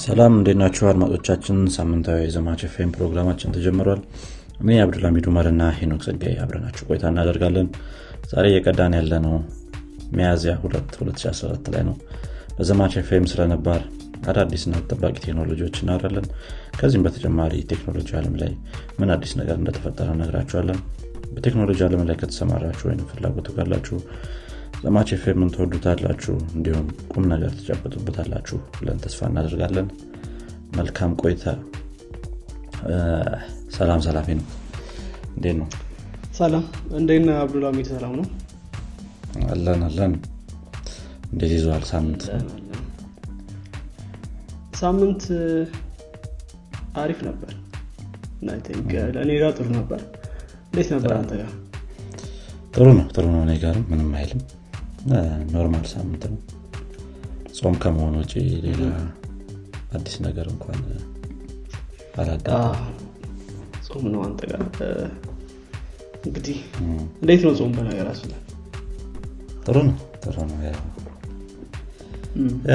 ሰላም እንዴት ናችሁ አድማጮቻችን? ሳምንታዊ የዘማች ፌም ፕሮግራማችን ተጀምሯል። እኔ አብዱልሚድ ኡመር እና ሄኖክ ጸጋይ አብረናችሁ ቆይታ እናደርጋለን። ዛሬ እየቀዳን ያለ ነው ሚያዝያ 2 2014 ላይ ነው። በዘማች ፌም ስለነባር አዳዲስና ተጠባቂ ቴክኖሎጂዎች እናወራለን። ከዚህም በተጨማሪ ቴክኖሎጂ አለም ላይ ምን አዲስ ነገር እንደተፈጠረ ነግራችኋለን በቴክኖሎጂ አለም ላይ ከተሰማራችሁ ወይም ፍላጎቱ ካላችሁ ዘማች ፌምን ትወዱታላችሁ? እንዲሁም ቁም ነገር ትጨብጡበታላችሁ ብለን ተስፋ እናደርጋለን። መልካም ቆይታ። ሰላም ሰላፊ ነው እንዴት ነው? ሰላም። እንዴና አብዱልሚድ ሰላም ነው። አለን አለን። እንዴት ይዘዋል ሳምንት? ሳምንት አሪፍ ነበር። ለእኔ ጋር ጥሩ ነበር። እንዴት ነበር አንተ ጋር? ጥሩ ነው ጥሩ ነው። እኔ ጋርም ምንም አይልም normal ሳምንት ነው። ጾም ከመሆኑ ውጭ ሌላ አዲስ ነገር እንኳን አላጋጠም ጾም ነው አንተ ጋር። እንግዲህ እንዴት ነው ጾም በነገራችን ጥሩ ነው ጥሩ ነው።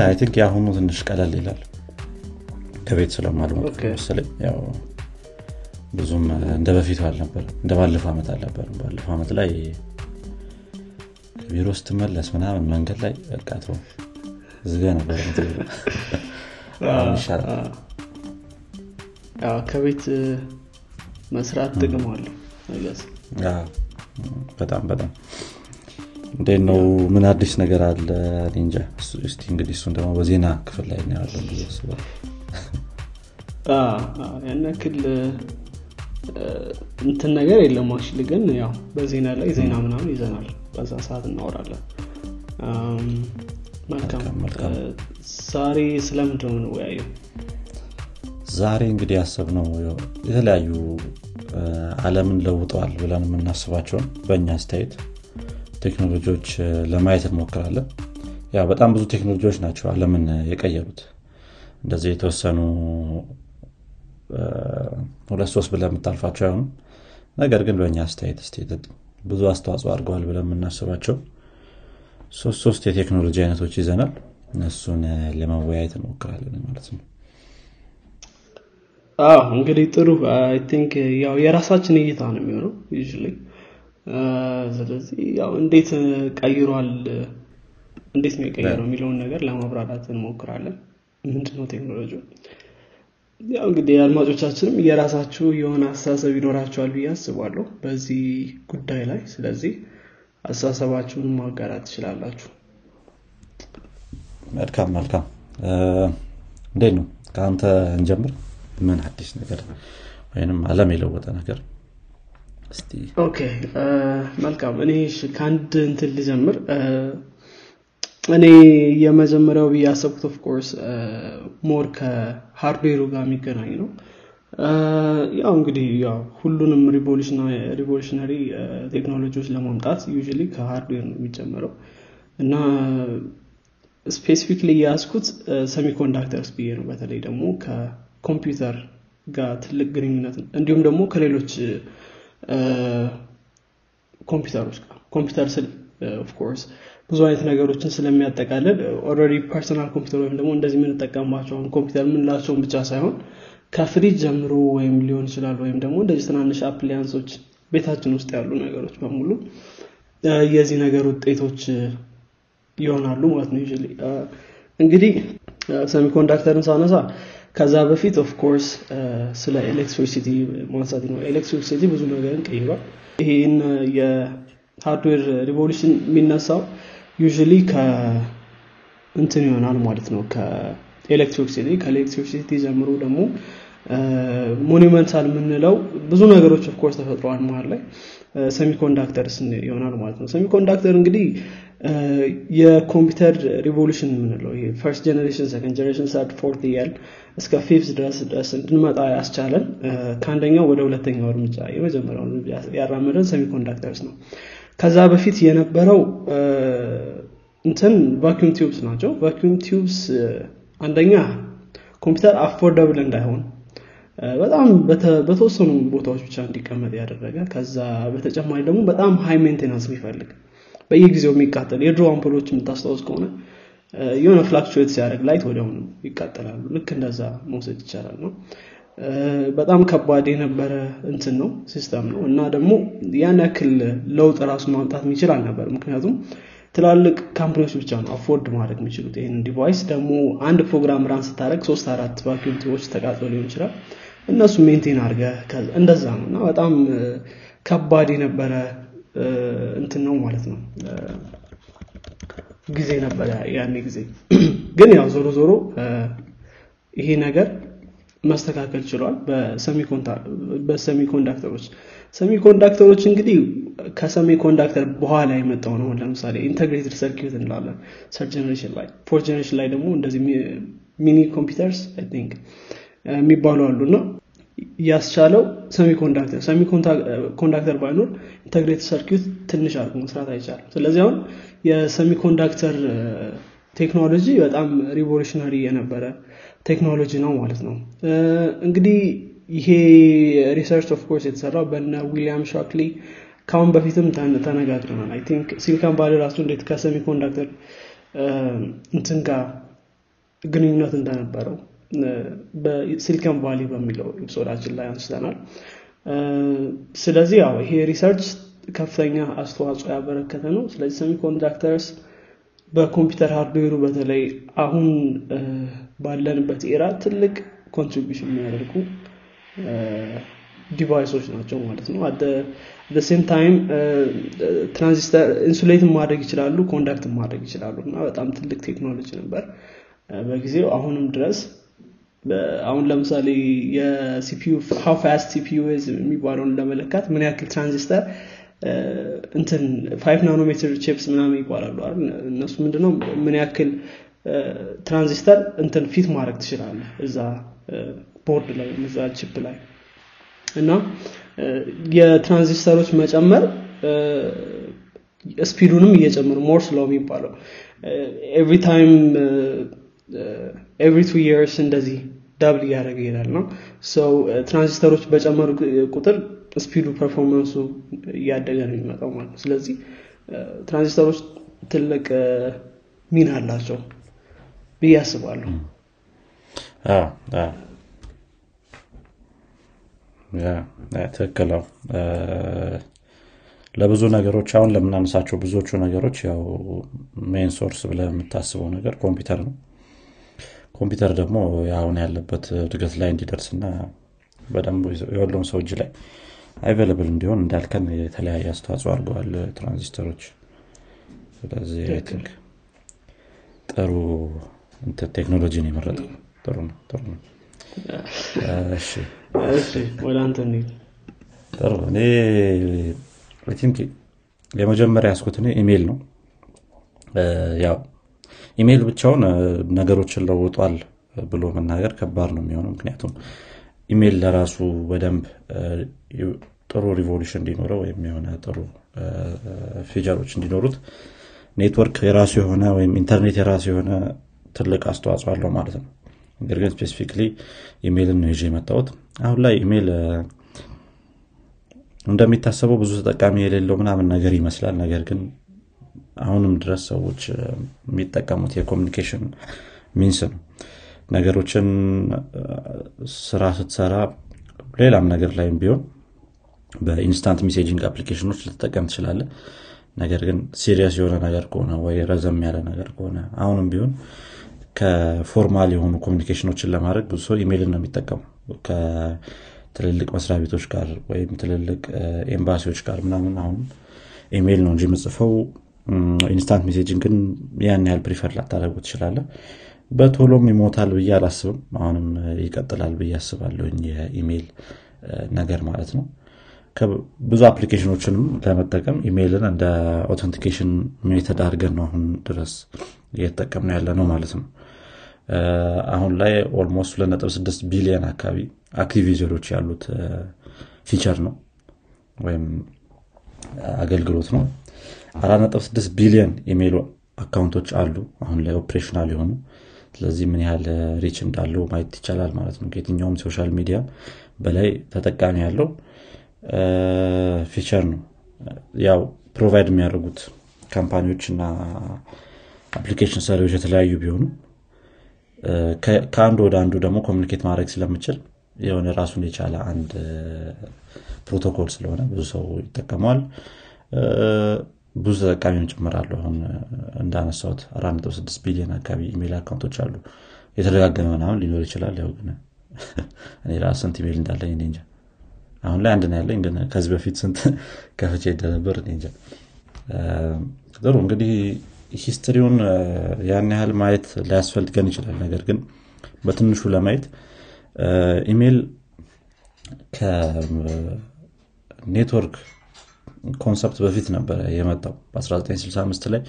I think የአሁኑ ትንሽ ቀለል ይላል። ከቤት ስለማልወጣ መሰለኝ። ያው ብዙም እንደ በፊቱ አልነበር እንደ ባለፈው ዓመት አልነበርም ባለፈው ዓመት ላይ ከቢሮ ስትመለስ ምናምን መንገድ ላይ በቃቶ ዝገ ነበር ከቤት መስራት ጥቅም አለው በጣም በጣም። እንዴት ነው? ምን አዲስ ነገር አለ? እንጃ። እስቲ እንግዲህ እሱን ደግሞ በዜና ክፍል ላይ ብዬ አስባለሁ። ያን ያክል እንትን ነገር የለም ግን ያው በዜና ላይ ዜና ምናምን ይዘናል በዛ ሰዓት እናወራለን። መልካም። ዛሬ ስለምንድን ነው ዛሬ እንግዲህ ያሰብነው የተለያዩ አለምን ለውጠዋል ብለን የምናስባቸውን በእኛ አስተያየት ቴክኖሎጂዎች ለማየት እንሞክራለን። ያ በጣም ብዙ ቴክኖሎጂዎች ናቸው አለምን የቀየሩት። እንደዚህ የተወሰኑ ሁለት ሶስት ብለን የምታልፋቸው አይሆኑም ነገር ግን በእኛ አስተያየት ስቴት ብዙ አስተዋጽኦ አድርገዋል ብለን የምናስባቸው ሶስት ሶስት የቴክኖሎጂ አይነቶች ይዘናል። እነሱን ለመወያየት እንሞክራለን ማለት ነው። እንግዲህ ጥሩ። I think ያው የራሳችን እይታ ነው የሚሆነው you ስለዚህ ያው እንዴት ቀይሯል እንዴት ነው የቀየረው የሚለውን ነገር ለማብራራት እንሞክራለን። ምንድነው ቴክኖሎጂ ያው እንግዲህ አድማጮቻችንም የራሳችሁ የሆነ አስተሳሰብ ይኖራቸዋል ብዬ አስባለሁ በዚህ ጉዳይ ላይ። ስለዚህ አስተሳሰባችሁን ማጋራት ትችላላችሁ። መልካም መልካም። እንዴት ነው? ከአንተ እንጀምር። ምን አዲስ ነገር ወይም አለም የለወጠ ነገር? okay መልካም። እኔ ከአንድ እንትን ልጀምር እኔ የመጀመሪያው ብዬ ያሰብኩት of course more ከ hardware ኡ ጋር የሚገናኝ ነው. ያው እንግዲህ ያው ሁሉንም revolutionary ቴክኖሎጂዎች ለማምጣት you ከ hardware ነው የሚጀምረው እና specifically የያዝኩት semiconductors ብዬ ነው። በተለይ ደግሞ ከኮምፒውተር ጋር ትልቅ ግንኙነት እንዲሁም ደግሞ ከሌሎች ኮምፒውተሮች ጋር ኮምፒውተር ስል of course ብዙ አይነት ነገሮችን ስለሚያጠቃልል already personal computer ወይም ደግሞ እንደዚህ የምንጠቀምባቸውን ኮምፒውተር የምንላቸውን ብቻ ሳይሆን ከፍሪጅ ጀምሮ ወይም ሊሆን ይችላል ወይም ደግሞ እንደዚህ ትናንሽ appliance ኦች ቤታችን ውስጥ ያሉ ነገሮች በሙሉ የዚህ ነገር ውጤቶች ይሆናሉ ማለት ነው እንግዲህ semiconductor ን ሳነሳ ከዛ በፊት of course ስለ electricity ማንሳት ነው። electricity ብዙ ነገርን ቀይሯል። ይህን የ hardware revolution የሚነሳው you ከእንትን ይሆናል ማለት ነው። ከ electricity ከ electricity ጀምሮ ደግሞ monumental የምንለው ብዙ ነገሮች of course ተፈጥረዋል መሀል ላይ። semiconductors ይሆናል ማለት ነው። semiconductor እንግዲህ የኮምፒውተር revolution የምንለው ይሄ first generation second generation third fourth እያልን እስከ fifth ድረስ ድረስ እንድንመጣ ያስቻለን ከአንደኛው ወደ ሁለተኛው እርምጃ የመጀመሪያው ያራመደን semiconductors ነው ከዛ በፊት የነበረው እንትን vacuum tubes ናቸው። vacuum tubes አንደኛ ኮምፒውተር affordable እንዳይሆን በጣም በተወሰኑ ቦታዎች ብቻ እንዲቀመጥ ያደረገ ከዛ በተጨማሪ ደግሞ በጣም high maintenance የሚፈልግ በየጊዜው የሚቃጠል የድሮ አምፖሎች የምታስታውስ ከሆነ የሆነ fluctuate ሲያደርግ light ወዲያውኑ ይቃጠላሉ። ልክ እንደዛ መውሰድ ይቻላል ነው በጣም ከባድ የነበረ እንትን ነው system ነው። እና ደግሞ ያን ያክል ለውጥ ራሱ ማምጣት የሚችል አልነበረም ምክንያቱም ትላልቅ company ዎች ብቻ ነው afford ማድረግ የሚችሉት። ይህን device ደግሞ አንድ ፕሮግራም run ስታደርግ ሶስት አራት vacuum tube ኦች ተቃጥሎ ሊሆን ይችላል። እነሱ maintain አድርገህ እንደዛ ነው። እና በጣም ከባድ የነበረ እንትን ነው ማለት ነው። ጊዜ ነበረ ያኔ ጊዜ። ግን ያው ዞሮ ዞሮ ይሄ ነገር መስተካከል ችሏል በ semiconductor ኦች። semiconductor ኦች እንግዲህ ከ semiconductor በኋላ የመጣው ነው። ለምሳሌ integrated circuit እንላለን third generation ላይ። fourth generation ላይ ደግሞ እንደዚህ mini computers think የሚባሉ አሉ እና ያስቻለው semiconductor። semiconductor ባይኖር integrated circuit ትንሽ አድርጎ መስራት አይቻልም። ስለዚህ አሁን የ semiconductor ቴክኖሎጂ በጣም revolutionary የነበረ ቴክኖሎጂ ነው ማለት ነው። እንግዲህ ይሄ research of course የተሰራው በነ ዊሊያም ሻክሊ ካሁን በፊትም ተነጋግረናል። I think ሲሊካን ቫሊ ራሱ እንዴት ከ semiconductor እንትን ጋር ግንኙነት እንደነበረው በሲሊካን ቫሊ በሚለው episode ኣችን ላይ አንስተናል። ስለዚህ ያው ይሄ research ከፍተኛ አስተዋጽኦ ያበረከተ ነው። ስለዚህ semiconductors በኮምፒውተር hardware ኡ በተለይ አሁን ባለንበት era ትልቅ contribution የሚያደርጉ device ኦች ናቸው ማለት ነው። same time transistor insulate ማድረግ ይችላሉ conduct ማድረግ ይችላሉ እና በጣም ትልቅ ቴክኖሎጂ ነበር። በጊዜው አሁንም ድረስ አሁን ለምሳሌ የ CPU how fast CPU የሚባለውን ለመለካት ምን ያክል ትራንዚስተር እንትን five nanometer chips ምናምን ይባላሉ እነሱ ምንድነው? ምን ያክል ትራንዚስተር እንትን fit ማድረግ ትችላለህ እዛ ቦርድ ላይ እዛ chip ላይ። እና የትራንዚስተሮች መጨመር speed ኡንም እየጨመሩ Moore's law የሚባለው every time every two years እንደዚህ double እያደረገ ይሄዳል ነው። so transistor ኦች በጨመሩ ቁጥር speed ኡ performance ኡ እያደገ ነው የሚመጣው ማለት ስለዚህ ትራንዚስተሮች ትልቅ ሚና አላቸው ብዬ አስባለሁ። ትክክል ነው። ለብዙ ነገሮች አሁን ለምናነሳቸው ብዙዎቹ ነገሮች ያው main source ብለ የምታስበው ነገር ኮምፒውተር ነው። ኮምፒውተር ደግሞ አሁን ያለበት እድገት ላይ እንዲደርስና በደንብ የሁሉም ሰው እጅ ላይ available እንዲሆን እንዳልከን የተለያየ አስተዋጽኦ አድርገዋል ትራንዚስተሮች። ስለዚህ ጥሩ ቴክኖሎጂ ነው የመረጠው። ጥሩ ነው ጥሩ ነው። ወደ አንተ ጥሩ። I think የመጀመሪያ ያስኩት እኔ ኢሜይል ነው። ያው ኢሜይል ብቻውን ነገሮችን ለውጧል ብሎ መናገር ከባድ ነው የሚሆነው። ምክንያቱም ኢሜይል ለራሱ በደንብ ጥሩ revolution እንዲኖረው ወይም የሆነ ጥሩ feature ኦች እንዲኖሩት ኔትወርክ የራሱ የሆነ ወይም ኢንተርኔት የራሱ የሆነ ትልቅ አስተዋጽኦ አለው ማለት ነው። ነገር ግን specifically ኢሜይልን ነው ይዤ የመጣሁት። አሁን ላይ ኢሜይል እንደሚታሰበው ብዙ ተጠቃሚ የሌለው ምናምን ነገር ይመስላል። ነገር ግን አሁንም ድረስ ሰዎች የሚጠቀሙት የ communication means ነው። ነገሮችን ስራ ስትሰራ ሌላም ነገር ላይም ቢሆን በ instant messaging application ኦች ልትጠቀም ትችላለ ነገር ግን serious የሆነ ነገር ከሆነ ወይ ረዘም ያለ ነገር ከሆነ አሁንም ቢሆን ከ formal የሆኑ communication ኦችን ለማድረግ ብዙ ሰው ኢሜይልን ነው የሚጠቀሙ ከትልልቅ መስሪያ ቤቶች ጋር ወይም ትልልቅ ኤምባሲዎች ጋር ምናምን አሁን ኢሜይል ነው እንጂ የምጽፈው። instant messaging ን ያን ያህል prefer ላታደረጉ ትችላለ በቶሎም ይሞታል ብዬ አላስብም። አሁንም ይቀጥላል ብዬ አስባለሁኝ የኢሜይል ነገር ማለት ነው። ብዙ application ኦችንም ለመጠቀም ኢሜይልን እንደ authentication method አድርገን ነው አሁን ድረስ እየተጠቀምን ያለነው ማለት ነው አሁን ላይ almost 26 ቢሊዮን አካባቢ active user ኦች ያሉት feature ነው ወይም አገልግሎት ነው። 4.6 ቢሊዮን ኢሜይል account ኦች አሉ አሁን ላይ operational የሆኑ። ስለዚህ ምን ያህል reach እንዳለው ማየት ይቻላል ማለት ነው። ከየትኛውም social media በላይ ተጠቃሚ ያለው feature ነው። ያው provide የሚያደርጉት company ዎች እና application ሰሪዎች የተለያዩ ቢሆኑ ከአንዱ ወደ አንዱ ደግሞ communicate ማድረግ ስለምችል የሆነ ራሱን የቻለ አንድ ፕሮቶኮል ስለሆነ ብዙ ሰው ይጠቀመዋል። ብዙ ተጠቃሚም ጭምራሉ አሁን እንዳነሳሁት 46 ቢሊዮን አካባቢ ኢሜል account ኦች አሉ። የተደጋገመ ምናምን ሊኖር ይችላል። ያው ግን እኔ ራስ ስንት ኢሜል እንዳለኝ እኔ እንጃ። አሁን ላይ አንድ ነው ያለኝ ከዚህ በፊት ስንት ከፍቼ እንደነበር እኔ እንጃ። ጥሩ እንግዲህ history ውን ያን ያህል ማየት ሊያስፈልገን ይችላል። ነገር ግን በትንሹ ለማየት ኢሜል ከ network concept በፊት ነበረ የመጣው በ1965 ላይ።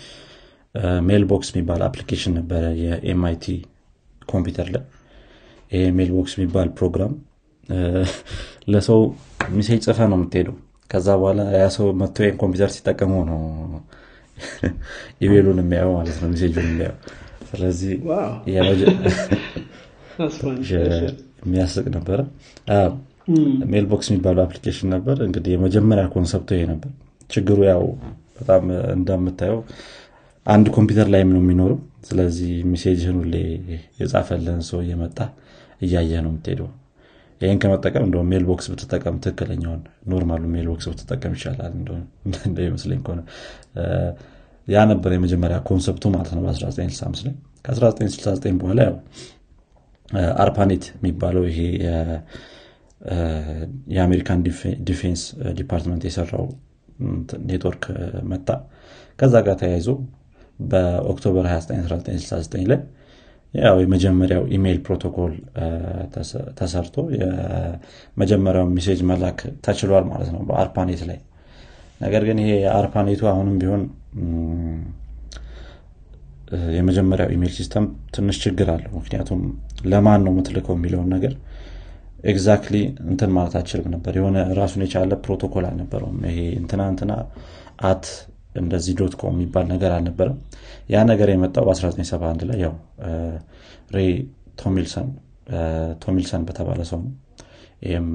mailbox የሚባል application ነበረ የኤምአይቲ ኮምፒውተር ላይ። ይሄ mail የሚባል ፕሮግራም ለሰው message ጽፈ ነው የምትሄደው። ከዛ በኋላ ያ ሰው መጥቶ ኮምፒውተር ሲጠቀመው ነው ኢሜሉን የሚያየው ማለት ነው message ኡን የሚያየው። ስለዚህ የሚያስቅ ነበረ mailbox የሚባለው application ነበር። እንግዲህ የመጀመሪያ concept ኡ ይሄ ነበር። ችግሩ ያው በጣም እንደምታየው አንድ ኮምፒውተር ላይም ነው የሚኖረው። ስለዚህ message ህን ሁሌ የጻፈልን ሰው እየመጣ እያየ ነው የምትሄደው ይህን ከመጠቀም እንደ mailbox ብትጠቀም ትክክለኛውን normal ኡ mailbox ብትጠቀም ይሻላል። እንደሚመስለኝ ከሆነ ያ ነበር የመጀመሪያ concept ኡ ማለት ነው በ1965 ላይ። ከ1969 በኋላ ያው አርፓኔት የሚባለው ይሄ የአሜሪካን defense department የሰራው ኔትወርክ መጣ። ከዛ ጋር ተያይዞ በ October 2969 ላይ ያው የመጀመሪያው ኢሜይል ፕሮቶኮል ተሰርቶ የመጀመሪያው message መላክ ተችሏል ማለት ነው በአርፓኔት ላይ። ነገር ግን ይሄ የአርፓኔቱ አሁንም ቢሆን የመጀመሪያው ኢሜል system ትንሽ ችግር አለው። ምክንያቱም ለማን ነው የምትልከው የሚለውን ነገር exactly እንትን ማለት አችልም ነበር። የሆነ ራሱን የቻለ ፕሮቶኮል አልነበረውም። ይሄ እንትና እንትና at እንደዚህ dot com የሚባል ነገር አልነበረም። ያ ነገር የመጣው በ1971 ላይ ያው ሬይ ቶሚልሰን ቶሚልሰን በተባለ ሰው ነው። ይህም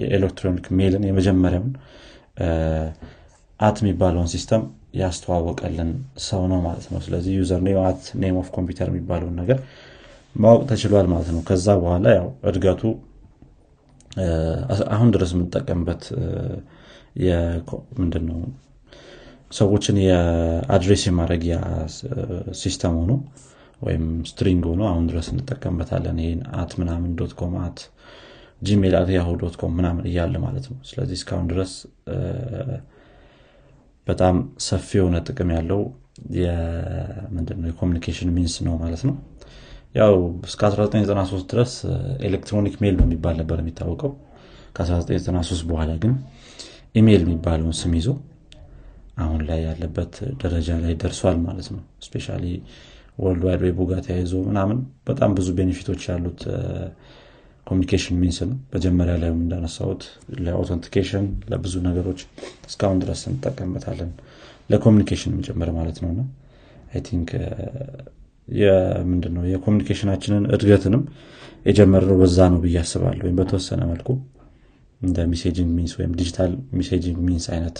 የ electronic mail ን የመጀመሪያውን at የሚባለውን system ያስተዋወቀልን ሰው ነው ማለት ነው። ስለዚህ username at name of computer የሚባለውን ነገር ማወቅ ተችሏል ማለት ነው። ከዛ በኋላ ያው እድገቱ አሁን ድረስ የምንጠቀምበት ምንድን ነው ሰዎችን የ address የማድረጊያ system ሆኖ ወይም string ሆኖ አሁን ድረስ እንጠቀምበታለን። ይህን at ምናምን dot com at Gmail at Yahoo dot com ምናምን እያለ ማለት ነው። ስለዚህ እስካሁን ድረስ በጣም ሰፊ የሆነ ጥቅም ያለው ምንድነው? የ communication means ነው ማለት ነው። ያው እስከ 1993 ድረስ electronic mail ነው የሚባል ነበር የሚታወቀው። ከ1993 በኋላ ግን ኢሜይል የሚባለውን ስም ይዞ አሁን ላይ ያለበት ደረጃ ላይ ደርሷል ማለት ነው። especially World Wide Web ኡ ጋር ተያይዞ ምናምን በጣም ብዙ benefit ኦች ያሉት communication means ነው። መጀመሪያ ላይ እንዳነሳሁት ለ authentication ለብዙ ነገሮች እስካሁን ድረስ እንጠቀምበታለን። ለ communication ጭምር ማለት ነውና I think ምንድነው የ communication ኣችንን እድገትንም የጀመርነው በዛ ነው ብዬ አስባለሁ። ወይም በተወሰነ መልኩ እንደ messaging means ወይም digital messaging means አይነት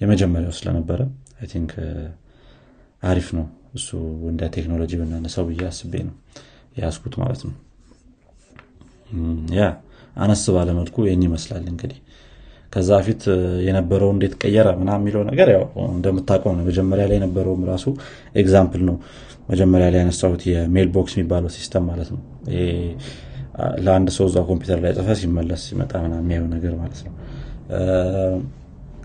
የመጀመሪያው ስለነበረ I think አሪፍ ነው እሱ እንደ ቴክኖሎጂ ብናነሳው ብዬ አስቤ ነው ያነሳሁት ማለት ነው። ያ አነስ ባለመልኩ ይህን ይመስላል እንግዲህ። ከዛ ፊት የነበረው እንዴት ቀየረ ምና የሚለው ነገር ያው እንደምታውቀው ነው። መጀመሪያ ላይ የነበረውም ራሱ example ነው። መጀመሪያ ላይ ያነሳሁት የ mailbox የሚባለው system ማለት ነው። ለአንድ ሰው እዛ ኮምፒውተር ላይ ጽፎ ሲመለስ ሲመጣ ምና የሚያየው ነገር ማለት ነው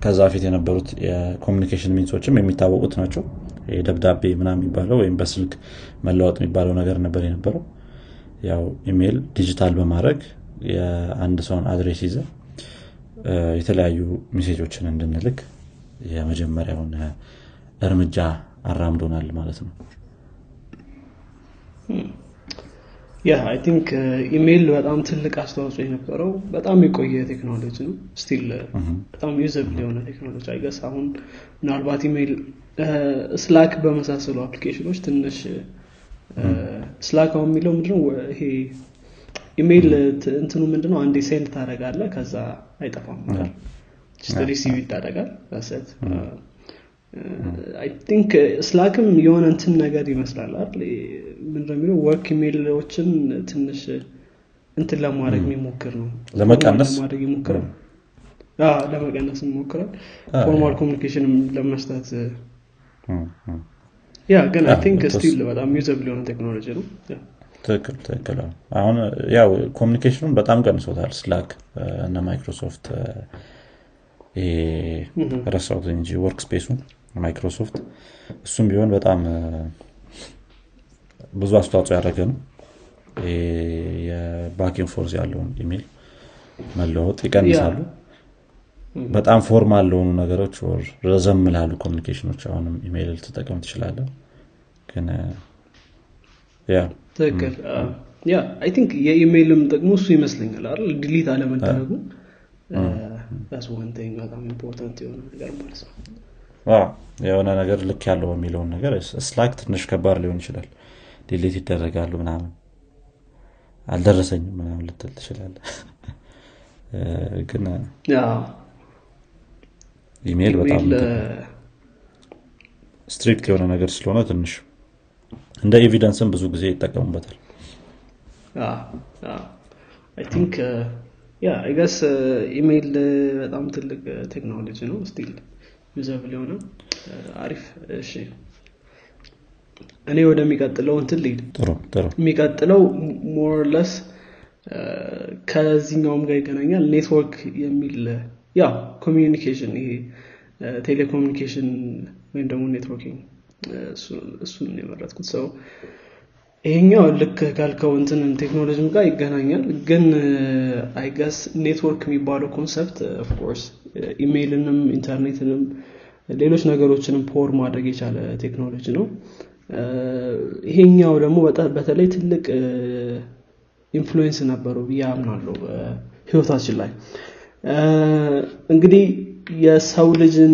ከዛ ፊት የነበሩት የ communication means ኦችም የሚታወቁት ናቸው። ደብዳቤ ምና የሚባለው ወይም በስልክ መለወጥ የሚባለው ነገር ነበር የነበረው። ያው ኢሜይል ዲጂታል በማድረግ የአንድ ሰውን address ይዘን የተለያዩ message ኦችን እንድንልክ የመጀመሪያውን እርምጃ አራምዶናል ማለት ነው Yeah I think ኢሜይል በጣም ትልቅ አስተዋጽኦ የነበረው በጣም የቆየ ቴክኖሎጂ ነው። still በጣም usable የሆነ ቴክኖሎጂ I guess አሁን ምናልባት ኢሜይል Slack በመሳሰሉ application ኦች ትንሽ Slack አሁን የሚለው ምንድነው? ይሄ ኢሜይል እንትኑ ምንድነው? አንዴ send ታደርጋለህ ከዛ አይጠፋም receive ይደረጋል so that I think Slack ም የሆነ እንትን ነገር ይመስላል አይደል? ምንድነው የሚለው work ኢሜይሎችን ትንሽ እንትን ለማድረግ የሚሞክር ነው። ለመቀነስ? ለማድረግ ይሞክራል ለመቀነስ ይሞክራል formal communication ም ለመስጠት ያ ግን I think still በጣም usable የሆነ ቴክኖሎጂ ነው። ትክክል ትክክል አሁን ያው communication ኡን በጣም ቀንሶታል Slack እና ማይክሮሶፍት ረሳሁት እንጂ workspace ኡን ማይክሮሶፍት እሱም ቢሆን በጣም ብዙ አስተዋጽኦ ያደረገ ነው። የ back and forth ያለውን ኢሜል መለወጥ ይቀንሳሉ። በጣም formal ለሆኑ ነገሮች ረዘም ላሉ communication ኦች አሁንም ኢሜይል ልትጠቀም ትችላለህ። ግን ትክክል። Yeah I think የኢሜይልም ጥቅሙ እሱ ይመስለኛል አይደል? delete አለመደረጉ። this one በጣም important የሆነ ነገር ማለት ነው የሆነ ነገር ልክ ያለው የሚለውን ነገር Slack ትንሽ ከባድ ሊሆን ይችላል። delete ይደረጋሉ ምናምን። አልደረሰኝም ምናምን ልትል ትችላለህ ግን ኢሜይል በጣም strict የሆነ ነገር ስለሆነ ትንሽ እንደ evidence ም ብዙ ጊዜ ይጠቀሙበታል። I think yeah ኢሜይል በጣም ትልቅ ቴክኖሎጂ ነው። Still usable የሆነ አሪፍ። እሺ። እኔ ወደሚቀጥለው እንትን ልሂድ። የሚቀጥለው more or less ከዚህኛውም ጋር ይገናኛል ኔትወርክ የሚል yeah communication ይሄ ቴሌኮሙኒኬሽን ወይም ደግሞ networking እሱን የመረጥኩት። ሰው ይሄኛው ልክ ካልከው እንትን ቴክኖሎጂም ጋር ይገናኛል። ግን I guess network የሚባለው concept of course ኢሜይልንም ኢንተርኔትንም ሌሎች ነገሮችንም power ማድረግ የቻለ ቴክኖሎጂ ነው። ይሄኛው ደግሞ በተለይ ትልቅ influence ነበረው ብዬ አምናለሁ ህይወታችን ላይ። እንግዲህ የሰው ልጅን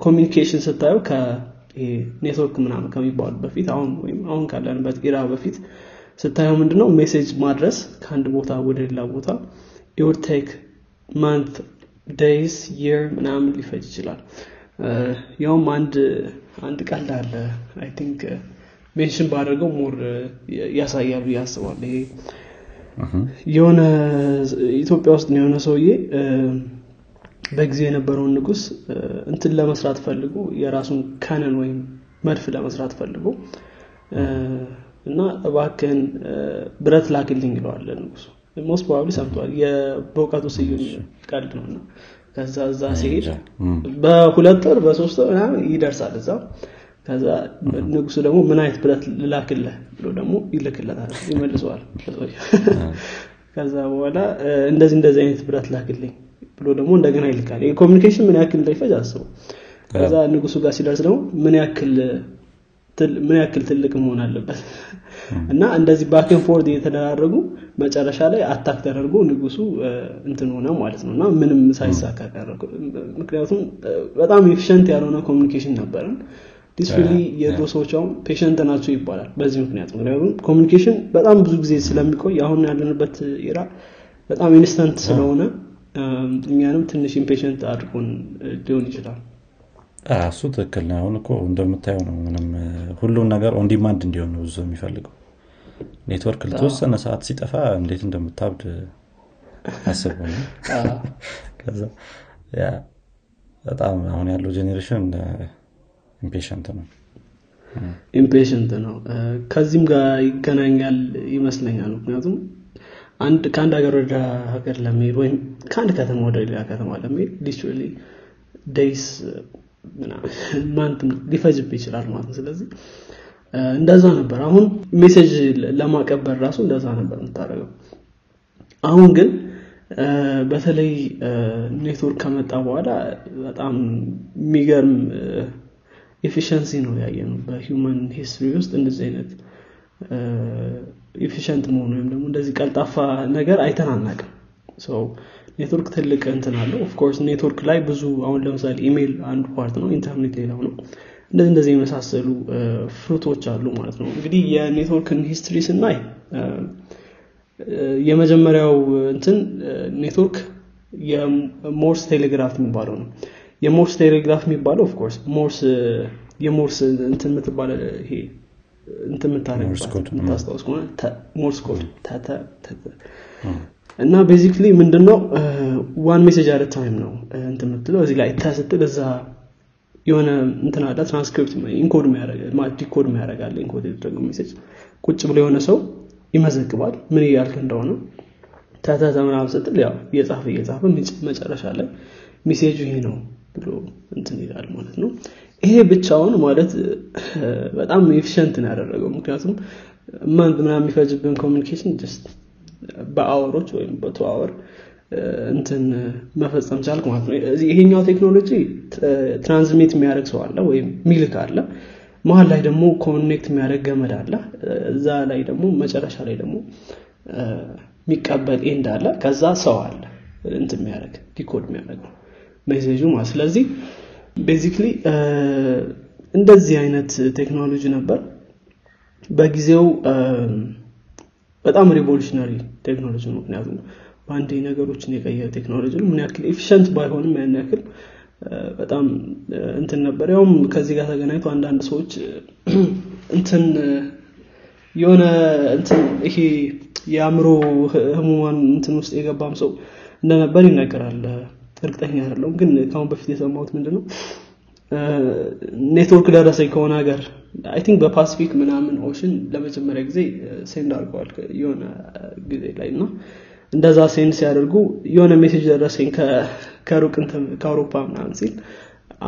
communication ስታየው ከኔትወርክ ምናምን ከሚባሉ በፊት አሁን ወይም አሁን ካለንበት era በፊት ስታየው ምንድነው? message ማድረስ ከአንድ ቦታ ወደ ሌላ ቦታ it would take month days year ምናምን ሊፈጅ ይችላል። ያውም አንድ አንድ ቀልድ አለ። I think mention ባደርገው more ያሳያል ብዬ አስባለሁ። ይሄ የሆነ ኢትዮጵያ ውስጥ ነው የሆነ ሰውዬ በጊዜው የነበረውን ንጉስ እንትን ለመስራት ፈልጎ የራሱን cannon ወይም መድፍ ለመስራት ፈልጎ እና እባክህን ብረት ላክልኝ ይለዋል ንጉሱ most probably ሰምተዋል። በእውቀቱ ስዩም ቀልድ ነው እና ከዛ እዛ ሲሄድ በሁለት ወር በሶስት ወር ምናምን ይደርሳል እዛ። ከዛ ንጉሱ ደግሞ ምን አይነት ብረት ልላክልህ ብሎ ደግሞ ይልክለታል ይመልሰዋል። ከዛ በኋላ እንደዚህ እንደዚህ አይነት ብረት ላክልኝ ብሎ ደግሞ እንደገና ይልካል። communication ምን ያክል እንዳይፈጅ አስበው ከዛ ንጉሱ ጋር ሲደርስ ደግሞ ምን ያክል ምን ያክል ትልቅ መሆን አለበት። እና እንደዚህ back and forth እየተደራረጉ መጨረሻ ላይ አታክ ተደርጎ ንጉሱ እንትን ሆነ ማለት ነው። እና ምንም ሳይሳካ ቀረ ምክንያቱም በጣም efficient ያልሆነ communication ነበረን። Basically የድሮ ሰዎች አሁን patient ናቸው ይባላል። በዚህ ምክንያት ምክንያቱም communication በጣም ብዙ ጊዜ ስለሚቆይ አሁን ያለንበት era በጣም instant ስለሆነ እኛንም ትንሽ impatient አድርጎን ሊሆን ይችላል። እሱ ትክክል ነው። አሁን እኮ እንደምታየው ነው። ምንም ሁሉም ነገር on demand እንዲሆን ነው ብዙ የሚፈልገው። ኔትወርክ ለተወሰነ ሰዓት ሲጠፋ እንዴት እንደምታብድ ከዛ ያ በጣም አሁን ያለው generation impatient ነው። impatient ነው። ከዚህም ጋር ይገናኛል ይመስለኛል። ምክንያቱም አንድ ከአንድ ሀገር ወደ ሀገር ለመሄድ ወይም ከአንድ ከተማ ወደ ሌላ ከተማ ለመሄድ literally days month ሊፈጅብህ ይችላል ማለት ነው። ስለዚህ እንደዛ ነበር። አሁን message ለማቀበል ራሱ እንደዛ ነበር የምታደርገው። አሁን ግን በተለይ ኔትወርክ ከመጣ በኋላ በጣም የሚገርም efficiency ነው ያየ ነው በ human history ውስጥ እንደዚህ አይነት efficient መሆኑ ወይም ደግሞ እንደዚህ ቀልጣፋ ነገር አይተን አናቅም ኔትወርክ ትልቅ እንትን አለው። of course ኔትወርክ ላይ ብዙ አሁን ለምሳሌ ኢሜይል አንዱ part ነው ኢንተርኔት ሌላው ነው። እንደዚህ እንደዚህ የመሳሰሉ fruit ኦች አሉ ማለት ነው። እንግዲህ የኔትወርክን history ስናይ የመጀመሪያው እንትን ኔትወርክ የሞርስ ቴሌግራፍ የሚባለው ነው። የሞርስ ቴሌግራፍ የሚባለው ኦፍኮርስ ሞርስ የሞርስ እንትን የምትባለ ይሄ እንትን ከሆነ ሞርስ ኮድ እና ቤዚክሊ ምንድነው? ዋን ሜሴጅ አለ ታይም ነው እንትን የምትለው እዚህ ላይ ተስትል እዛ የሆነ እንትን አለ ትራንስክሪፕት ኢንኮድ ዲኮድ የሚያደረጋለ ኢንኮድ የተደረገው ሜሴጅ ቁጭ ብሎ የሆነ ሰው ይመዘግባል ምን እያልክ እንደሆነ ተተተ ምናምን ስትል ያው እየጻፈ እየጻፈ መጨረሻ ላይ message ኡ ይሄ ነው ብሎ እንትን ይላል ማለት ነው ይሄ ብቻውን ማለት በጣም efficient ነው ያደረገው። ምክንያቱም month ምና የሚፈጅብን communication just በ hour ኦች ወይም በ two hour እንትን መፈጸም ቻልክ ማለት ነው። ይሄኛው ቴክኖሎጂ transmit የሚያደርግ ሰው አለ ወይም ሚልክ አለ። መሀል ላይ ደግሞ connect የሚያደርግ ገመድ አለ። እዛ ላይ ደግሞ መጨረሻ ላይ ደግሞ የሚቀበል end አለ። ከዛ ሰው አለ እንትን የሚያደርግ decode የሚያደርገው message ኡ ማለት ስለዚህ basically እንደዚህ አይነት ቴክኖሎጂ ነበር። በጊዜው በጣም revolutionary ቴክኖሎጂ ነው። ምክንያቱም በአንዴ ነገሮችን የቀየረ ቴክኖሎጂ ነው። ምን ያክል efficient ባይሆንም ያን ያክል በጣም እንትን ነበር። ያውም ከዚህ ጋር ተገናኝቶ አንዳንድ ሰዎች እንትን የሆነ እንትን ይሄ የአእምሮ ህሙማን እንትን ውስጥ የገባም ሰው እንደነበር ይነገራል እርግጠኛ አይደለሁም። ግን ከአሁን በፊት የሰማሁት ምንድነው? ኔትወርክ ደረሰኝ ከሆነ ሀገር I think በፓሲፊክ ምናምን ocean ለመጀመሪያ ጊዜ send አድርገዋል የሆነ ጊዜ ላይ እና እንደዛ send ሲያደርጉ የሆነ message ደረሰኝ ከሩቅ ከአውሮፓ ምናምን ሲል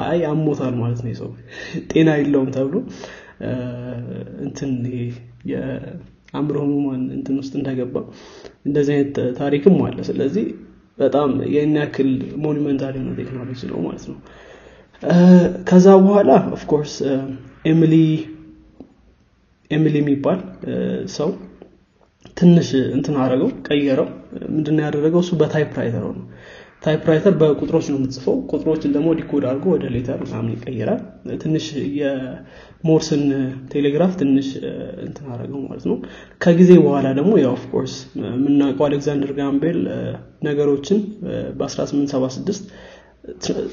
አይ አሞታል ማለት ነው ሰው ጤና የለውም ተብሎ እንትን የአእምሮ ህሙማን እንትን ውስጥ እንደገባ እንደዚህ አይነት ታሪክም አለ። ስለዚህ በጣም የእኛ ያክል monumental የሆነ ቴክኖሎጂ ነው ማለት ነው። ከዛ በኋላ of course ኤሚሊ ኤሚሊ የሚባል ሰው ትንሽ እንትን አረገው ቀየረው። ምንድነው ያደረገው? እሱ በ typewriter ነው typewriter በቁጥሮች ነው የምትጽፈው። ቁጥሮችን ደግሞ decode አድርጎ ወደ letter ምናምን ይቀይራል። ትንሽ የሞርስን ቴሌግራፍ ትንሽ እንትን አረገው ማለት ነው። ከጊዜ በኋላ ደግሞ ያው of course የምናውቀው አሌክዛንደር ግራም ቤል ነገሮችን በ1876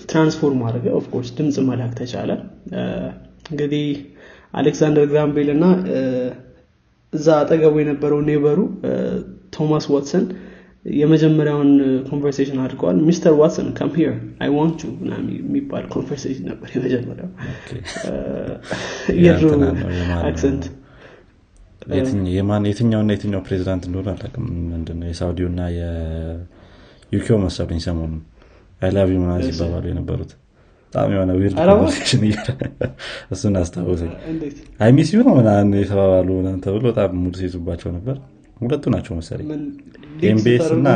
transform አደረገ of course ድምፅ መላክ ተቻለ። እንግዲህ አሌክዛንደር ግራም ቤል እና እዛ አጠገቡ የነበረው neighbor ኡ ቶማስ ዋትሰን የመጀመሪያውን conversation አድርገዋል። Mr. Watson come here I want you የሚባል conversation ነበር የመጀመሪያው። የድሮ accent የትኛውና የትኛው ፕሬዚዳንት እንደሆነ አላቅም ምንድነው የሳውዲው እና የዩኬው መሰሉኝ ሰሞኑን I love you ምና ሲባባሉ የነበሩት። በጣም የሆነ weird conversation እሱን አስታወሰኝ። I miss you ነው ምናን የተባባሉ ተብሎ በጣም mood ሴቱባቸው ነበር። ሁለቱ ናቸው መሰለኝ MBS እና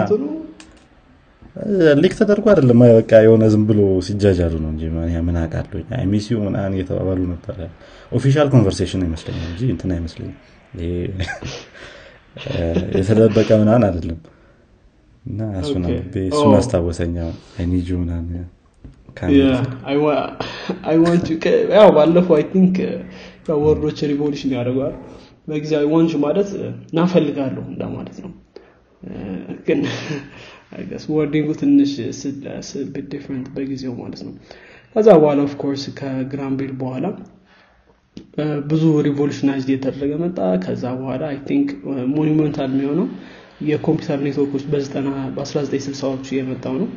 leak ተደርጎ አይደለም። በቃ የሆነ ዝም ብሎ ሲጃጃሉ ነው እንጂ ምን አውቃለሁ I miss you ምናን እየተባባሉ ነበር። official conversation ይመስለኛል እንጂ እንትን አይመስለኝም። የተደበቀ ምናን አይደለም። እና እሱን አስታወሰኛ I need you ምናን ያው ባለፈው I think word ኦች evolution ያደርገዋል በጊዜ want you ማለት እፈልጋለሁ እንደማለት ነው ግን wording ኡ ትንሽ different በጊዜው ማለት ነው። ከዛ በኋላ of course ከግራም ቤል በኋላ ብዙ revolutionize የተደረገ መጣ። ከዛ በኋላ I think monumental የሚሆነው የኮምፒውተር ኔትወርኮች በ1960ዎቹ የመጣው ነው።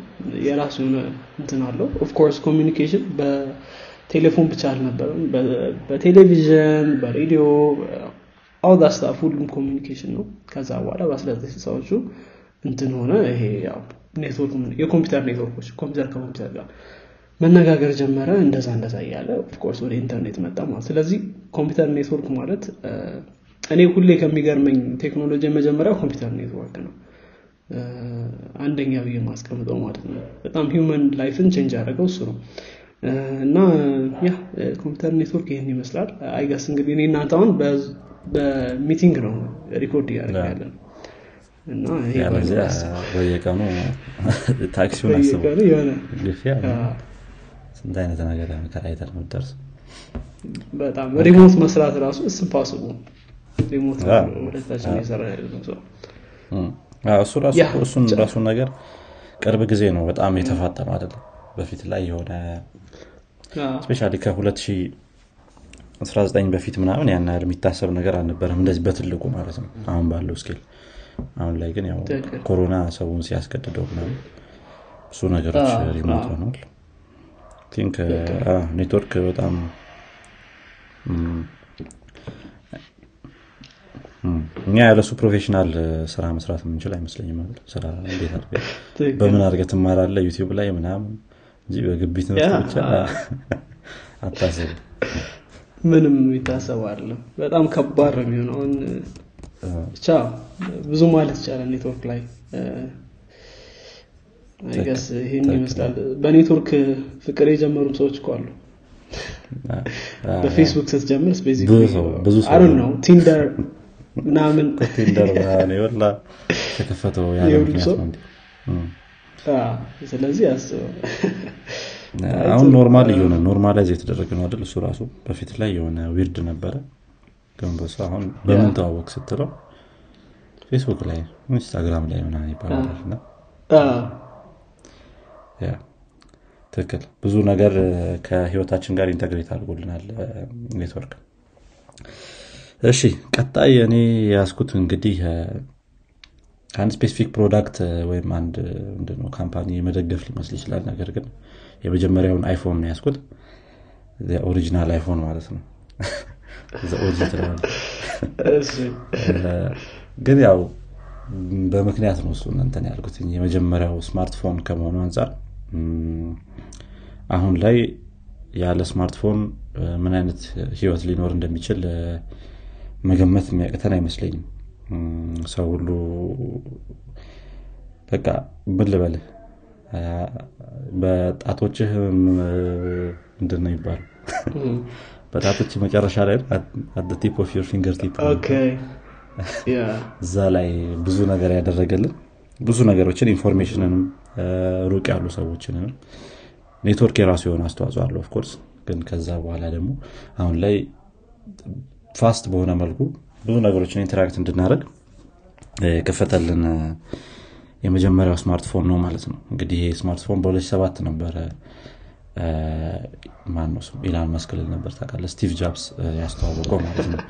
የራሱ የሆነ እንትን አለው። of course communication በቴሌፎን ብቻ አልነበረም። በቴሌቪዥን በሬዲዮ all that stuff ሁሉም communication ነው። ከዛ በኋላ በ1960ዎቹ እንትን ሆነ። ይሄ ኔትወርክ የኮምፒውተር ኔትወርኮች ኮምፒውተር ከኮምፒውተር ጋር መነጋገር ጀመረ። እንደዛ እንደዛ እያለ of course ወደ ኢንተርኔት መጣ ማለት ስለዚህ ኮምፒውተር ኔትወርክ ማለት እኔ ሁሌ ከሚገርመኝ ቴክኖሎጂ የመጀመሪያው ኮምፒውተር ኔትወርክ ነው። አንደኛ ብዬ ማስቀምጠው ማለት ነው። በጣም ሂውመን ላይፍን ቼንጅ ያደረገው እሱ ነው። እና ያ ኮምፒውተር ኔትወርክ ይህን ይመስላል። አይገስ እንግዲህ እኔ እናንተ አሁን በሚቲንግ ነው ሪኮርድ እያደረግ ያለ ነው በየቀኑ ታክሲውን ስንት አይነት ነገር ከራይተር ምደርስ በጣም ሪሞት መስራት ራሱ እስፓስቡ ሪሞት ወደታችን የሰራ ነገር ቅርብ ጊዜ ነው በጣም የተፋጠመ አይደለም። በፊት ላይ የሆነ ስፔሻ ከ 19 በፊት ምናምን ያን ያህል የሚታሰብ ነገር አልነበረም። እንደዚህ በትልቁ ማለት ነው። አሁን ባለው ስኪል አሁን ላይ ግን ያው ኮሮና ሰውን ሲያስገድደው ምናምን ብዙ ነገሮች ሪሞት ሆነዋል። ቲንክ ኔትወርክ በጣም እኛ ያለሱ professional ስራ መስራት የምንችል አይመስለኝም ስራ እንዴት አድርገ በምን አድርገ ትማራለ YouTube ላይ ምናምን እንጂ በግቢ ትምህርት ብቻ? አታስብ ምንም የሚታሰብ አይደለም። በጣም ከባድ ነው የሚሆነውን ብቻ ብዙ ማለት ይቻላል ኔትወርክ ላይ። guess ይህን ይመስላል። በኔትወርክ ፍቅር የጀመሩም ሰዎች እኮ አሉ። በፌስቡክ ስትጀምር specific ነው Tinder ምናምን Tinder ወላ ተከፈተው ነው ስለዚህ አስበው አሁን normal እየሆነ normalize የተደረገ ነው አይደል? እሱ ራሱ በፊት ላይ የሆነ weird ነበረ። ግን በሱ አሁን በምን ተዋወቅ ስትለው ፌስቡክ ላይ Instagram ላይ ምናምን ይባላል እና ትክክል። ብዙ ነገር ከህይወታችን ጋር integrate አድርጎልናል ኔትወርክ። እሺ ቀጣይ እኔ ያስቀመጥኩት እንግዲህ አንድ specific product ወይም አንድ company የመደገፍ ሊመስል ይችላል። ነገር ግን የመጀመሪያውን iPhone ነው ያስቀመጥኩት original iPhone ማለት ነው። ግን ያው በምክንያት ነው እሱ እንትን ያልኩት። የመጀመሪያው ስማርትፎን ከመሆኑ አንጻር አሁን ላይ ያለ ስማርትፎን ምን አይነት ህይወት ሊኖር እንደሚችል መገመት የሚያቅተን አይመስለኝም። ሰው ሁሉ በቃ ምን ልበልህ በጣቶችህ ምንድን ነው ይባሉ በጣቶች መጨረሻ ላይ tip of your finger tip እዛ ላይ ብዙ ነገር ያደረገልን ብዙ ነገሮችን information ንም ሩቅ ያሉ ሰዎችንም ኔትወርክ የራሱ የሆነ አስተዋጽኦ አለው of course ግን ከዛ በኋላ ደግሞ አሁን ላይ fast በሆነ መልኩ ብዙ ነገሮችን interact እንድናደርግ የከፈተልን የመጀመሪያው ስማርትፎን ነው ማለት ነው። እንግዲህ ይሄ ስማርትፎን በ2007 ነበረ። ማነው ስም ኢላን መስክ ልል ነበር ታቃለ ስቲቭ ጆብስ ያስተዋወቀው ማለት ነው።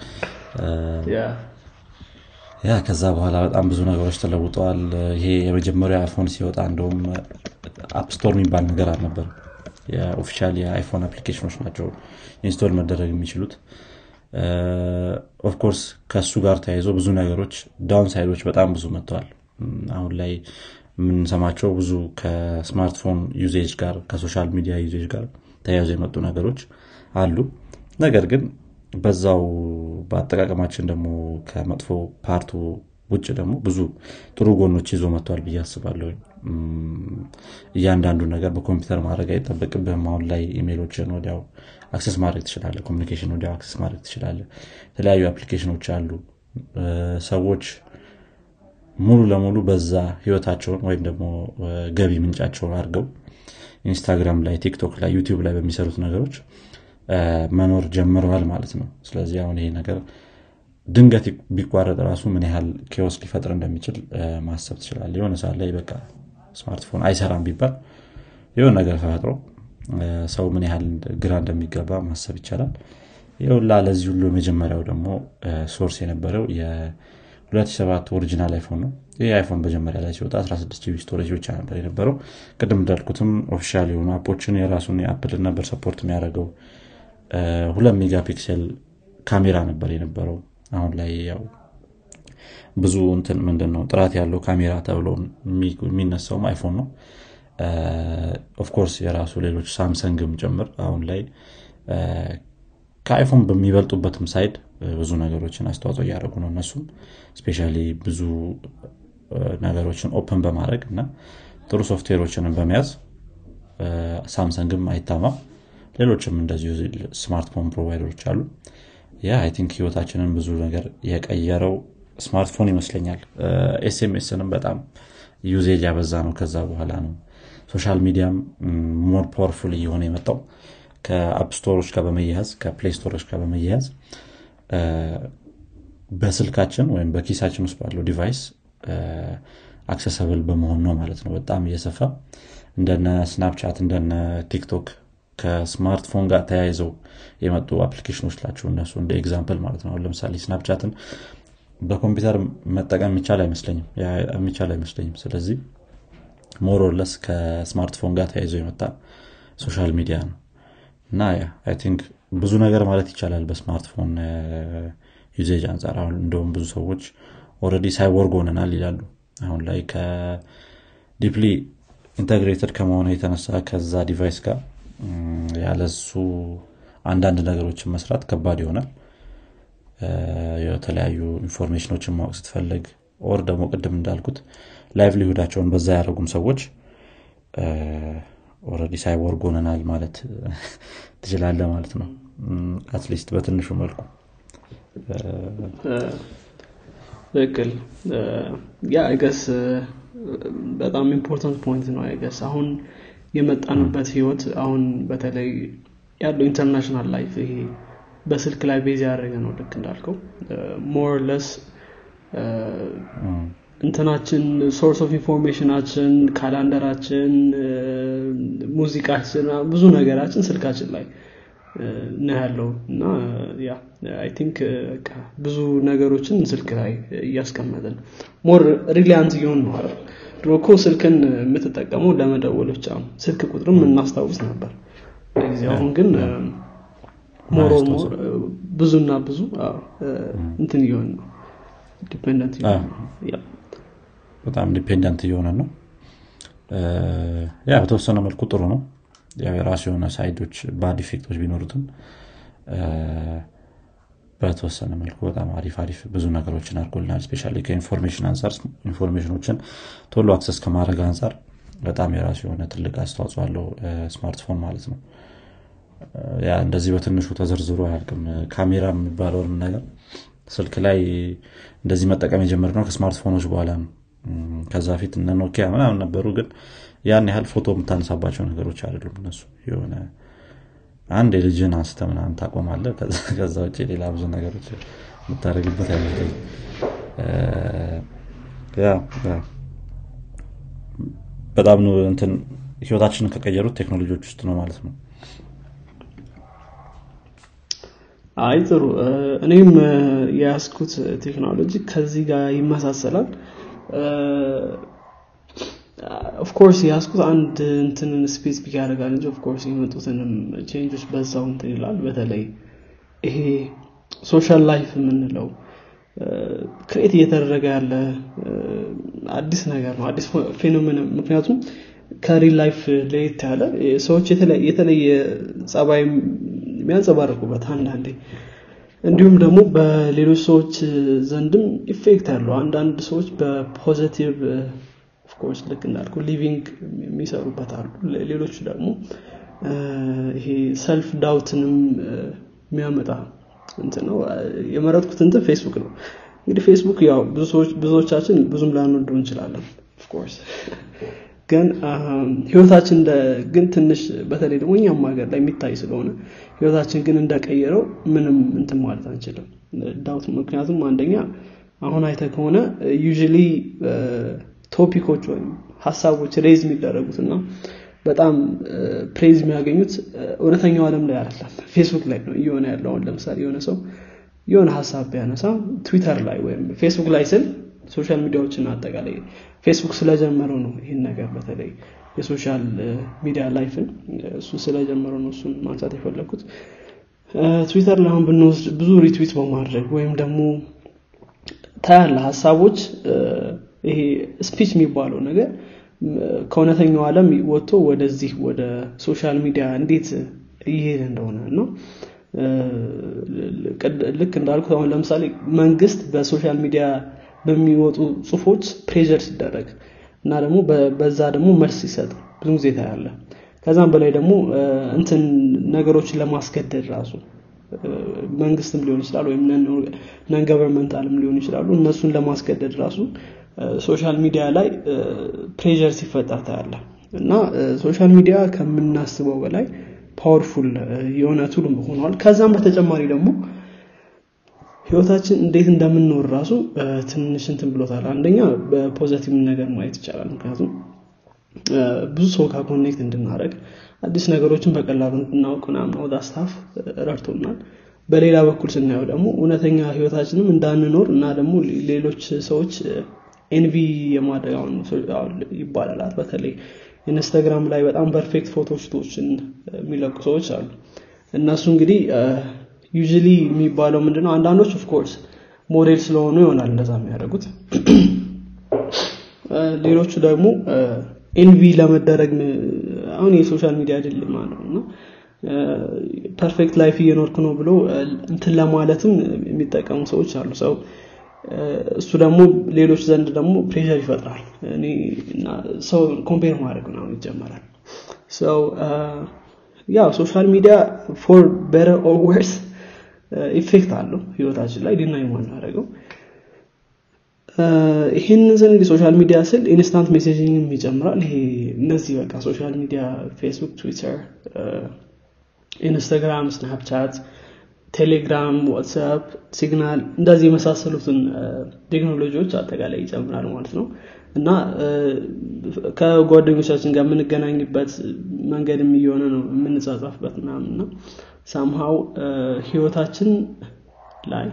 yeah። ከዛ በኋላ በጣም ብዙ ነገሮች ተለውጠዋል። ይሄ የመጀመሪያ iPhone ሲወጣ እንደውም App Store የሚባል ነገር አልነበር የ official የ iPhone አፕሊኬሽኖች ናቸው install መደረግ የሚችሉት። of course ከእሱ ጋር ተያይዞ ብዙ ነገሮች down side ኦች በጣም ብዙ መጥተዋል አሁን ላይ የምንሰማቸው ብዙ ከስማርትፎን usage ጋር ከ social media usage ጋር ተያይዞ የመጡ ነገሮች አሉ። ነገር ግን በዛው በአጠቃቀማችን ደግሞ ከመጥፎ part ኡ ውጭ ደግሞ ብዙ ጥሩ ጎኖች ይዞ መጥቷል ብዬ አስባለሁ እያንዳንዱ ነገር በኮምፒውተር ማድረግ አይጠበቅብህም። አሁን ላይ ኢሜሎችን ወዲያው access ማድረግ ትችላለ communication ወዲያው access ማድረግ ትችላለ የተለያዩ አፕሊኬሽኖች አሉ። ሰዎች ሙሉ ለሙሉ በዛ ህይወታቸውን ወይም ደግሞ ገቢ ምንጫቸውን አድርገው Instagram ላይ TikTok ላይ YouTube ላይ በሚሰሩት ነገሮች መኖር ጀምረዋል ማለት ነው። ስለዚህ አሁን ይሄ ነገር ድንገት ቢቋረጥ ራሱ ምን ያህል chaos ሊፈጥር እንደሚችል ማሰብ ትችላለ የሆነ ሰዓት ላይ በቃ ስማርትፎን አይሰራም ቢባል የሆነ ነገር ተፈጥሮ ሰው ምን ያህል ግራ እንደሚገባ ማሰብ ይቻላል። ይሁላ ለዚህ ሁሉ የመጀመሪያው ደግሞ source የነበረው የ2007 original iPhone ነው። ይህ iPhone መጀመሪያ ላይ ሲወጣ 16 GB storage ብቻ ነበር የነበረው። ቅድም እንዳልኩትም official የሆኑ app ኦችን የራሱን የ Apple ነበር support የሚያደርገው። ሁለት mega pixel ካሜራ ነበር የነበረው። አሁን ላይ ያው ብዙ እንትን ምንድን ነው ጥራት ያለው ካሜራ ተብሎ የሚነሳውም iPhone ነው። of course የራሱ ሌሎች Samsung ም ጭምር አሁን ላይ ከ iPhone በሚበልጡበትም side ብዙ ነገሮችን አስተዋጽኦ እያደረጉ ነው እነሱም። especially ብዙ ነገሮችን open በማድረግ እና ጥሩ ሶፍትዌሮችንም በመያዝ Samsung ም አይታማም ሌሎችም እንደዚሁ ስማርትፎን provider ኦች አሉ። yeah I think ህይወታችንን ብዙ ነገር የቀየረው ስማርትፎን ይመስለኛል። SMSንም በጣም usage ያበዛ ነው። ከዛ በኋላ ነው social mediaም more powerful እየሆነ የመጣው ከ app storeኦች ጋር በመያያዝ ከ play storeኦች ጋር በመያያዝ በስልካችን ወይም በኪሳችን ውስጥ ባለው device accessible በመሆን ነው ማለት ነው። በጣም እየሰፋ እንደነ Snapchat እንደነ TikTok ከስማርትፎን ጋር ተያይዘው የመጡ አፕሊኬሽኖች ናቸው እነሱ እንደ example ማለት ነው። ለምሳሌ Snapchat ን በኮምፒውተር መጠቀም የሚቻል አይመስለኝም። የሚቻል አይመስለኝም። ስለዚህ more or less ከስማርትፎን ጋር ተያይዞ የመጣ social media ነው እና think ብዙ ነገር ማለት ይቻላል በስማርትፎን usage አንጻር አሁን እንደውም ብዙ ሰዎች already cyborg ሆነናል ይላሉ። አሁን ላይ ከ deeply integrated ከመሆኑ የተነሳ ከዛ device ጋር ያለሱ አንዳንድ ነገሮችን መስራት ከባድ ይሆናል። የተለያዩ informationኦችን ማወቅ ስትፈልግ or ደግሞ ቅድም እንዳልኩት livelihood ኣቸውን በዛ ያደረጉም ሰዎች already cyborg ሆነናል ማለት ትችላለ ማለት ነው። at least በትንሹ መልኩ። ትክክል። yeah I guess በጣም important point ነው I guess አሁን የመጣንበት ህይወት አሁን በተለይ ያለው international life ይሄ በስልክ ላይ base ያደረገ ነው ልክ እንዳልከው። more less እንትናችን source of information ኣችን calendar ኣችን ሙዚቃችን ብዙ ነገራችን ስልካችን ላይ ነው ያለው። እና yeah I think ብዙ ነገሮችን ስልክ ላይ እያስቀመጥን more reliant እየሆን ነው አይደል? ድሮ እኮ ስልክን የምትጠቀመው ለመደወል ብቻ ነው። ስልክ ቁጥርም እናስታውስ ነበር። ጊዜ አሁን ግን more ብዙና ብዙ እንትን እየሆን ነው። dependent በጣም dependent እየሆነ ነው። yeah በተወሰነ መልኩ ጥሩ ነው። የራሱ የሆነ side ኦች bad effect ኦች ቢኖሩትም በተወሰነ መልኩ በጣም አሪፍ አሪፍ ብዙ ነገሮችን አድርጎልናል። especially ከ information አንጻር information ኦችን ቶሎ access ከማድረግ አንጻር በጣም የራሱ የሆነ ትልቅ አስተዋጽኦ አለው ስማርትፎን ማለት ነው። yeah እንደዚህ በትንሹ ተዘርዝሮ አያልቅም። ካሜራ የሚባለውን ነገር ስልክ ላይ እንደዚህ መጠቀም የጀመርነው ከስማርትፎኖች በኋላ ነው ከዛ ፊት እነ ኖኪያ ምናምን ነበሩ ግን ያን ያህል ፎቶ የምታነሳባቸው ነገሮች አይደሉም እነሱ። የሆነ አንድ የልጅን አንስተ ምናምን ታቆማለ ከዛ ውጭ ሌላ ብዙ ነገሮች የምታደረግበት አይመስለኝ በጣም እንትን ህይወታችንን ከቀየሩት ቴክኖሎጂዎች ውስጥ ነው ማለት ነው። አይ ጥሩ። እኔም የያዝኩት ቴክኖሎጂ ከዚህ ጋር ይመሳሰላል of course የያዝኩት አንድ እንትንን specific ያደርጋል እንጂ of course የመጡትንም change ኦች በዛው እንትን ይላል በተለይ ይሄ social life የምንለው create እየተደረገ ያለ አዲስ ነገር ነው አዲስ phenomenon ምክንያቱም ከ real life ለየት ያለ ሰዎች የተለየ ጸባይ የሚያንጸባርቁበት አንዳንዴ እንዲሁም ደግሞ በሌሎች ሰዎች ዘንድም effect ያለው አንዳንድ ሰዎች በ positive of course ልክ እንዳልኩ living የሚሰሩበት አሉ። ሌሎቹ ደግሞ ይሄ self doubt ንም የሚያመጣ እንትን ነው። የመረጥኩት እንትን ፌስቡክ ነው። እንግዲህ ፌስቡክ ያው ብዙዎቻችን ብዙም ላንወደው እንችላለን of course ግን ህይወታችን ግን ትንሽ በተለይ ደግሞ እኛም ሀገር ላይ የሚታይ ስለሆነ ህይወታችን ግን እንደቀየረው ምንም እንትን ማለት አንችልም። ዳውት ምክንያቱም አንደኛ አሁን አይተ ከሆነ usually topic ኦች ወይም ሀሳቦች raise የሚደረጉት እና በጣም praise የሚያገኙት እውነተኛው አለም ላይ አይደለም። ፌስቡክ ላይ ነው እየሆነ ያለው። ለምሳሌ የሆነ ሰው የሆነ ሀሳብ ቢያነሳ ትዊተር ላይ ወይም ፌስቡክ ላይ ስል social media ዎችን አጠቃላይ ፌስቡክ ስለጀመረው ነው ይህን ነገር በተለይ የ social media life ን እሱ ስለጀመረው ነው እሱን ማንሳት የፈለግኩት ትዊተር ላይ አሁን ብንወስድ ብዙ retweet በማድረግ ወይም ደግሞ ታያለ ሀሳቦች። ይሄ speech የሚባለው ነገር ከእውነተኛው ዓለም ወጥቶ ወደዚህ ወደ social media እንዴት እየሄደ እንደሆነ ነው ልክ እንዳልኩት አሁን ለምሳሌ መንግስት በ social media በሚወጡ ጽሁፎች pressure ሲደረግ እና ደግሞ በዛ ደግሞ መልስ ሲሰጥ ብዙ ጊዜ ታያለ ከዛም በላይ ደግሞ እንትን ነገሮችን ለማስገደድ ራሱ መንግስትም ሊሆን ይችላል ወይም non governmental ም ሊሆን ይችላሉ። እነሱን ለማስገደድ ራሱ social media ላይ pressure ሲፈጠር ታያለ እና social media ከምናስበው በላይ powerful የሆነ tool ሆነዋል ከዛም በተጨማሪ ደግሞ ህይወታችን እንዴት እንደምንኖር ራሱ ትንሽ እንትን ብሎታል። አንደኛ በ positive ነገር ማየት ይቻላል። ምክንያቱም ብዙ ሰው ጋር connect እንድናደረግ አዲስ ነገሮችን በቀላሉ እንድናውቅ ምናምን ወዘተ stuff ረድቶናል። በሌላ በኩል ስናየው ደግሞ እውነተኛ ህይወታችንም እንዳንኖር እና ደግሞ ሌሎች ሰዎች envy የማድረግ ይባላል። በተለይ Instagram ላይ በጣም perfect photoshoot ኦችን የሚለቁ ሰዎች አሉ። እነሱ እንግዲህ usually የሚባለው ምንድነው? አንዳንዶች of course ሞዴል ስለሆኑ ይሆናል እንደዛ የሚያደርጉት። ሌሎቹ ደግሞ envy ለመደረግ አሁን የ social media ማለት ነው። እና perfect life እየኖርክ ነው ብሎ እንትን ለማለትም የሚጠቀሙ ሰዎች አሉ። ሰው እሱ ደግሞ ሌሎች ዘንድ ደግሞ pressure ይፈጥራል። ሰው compare ማድረግ ነው ይጀመራል። ያው social media for better or worse effect አለው ህይወታችን ላይ ዲና የማናደረገው ይህንን እንግዲህ social media ስል instant messaging ይጨምራል። ይሄ እነዚህ በቃ social media ፌስቡክ ትዊተር ኢንስታግራም ስናፕቻት ቴሌግራም ዋትሳፕ ሲግናል እንደዚህ የመሳሰሉትን ቴክኖሎጂዎች አጠቃላይ ይጨምራል ማለት ነው እና ከጓደኞቻችን ጋር የምንገናኝበት መንገድም እየሆነ ነው የምንጻጻፍበት ምናምን ሳምሃው ህይወታችን ላይ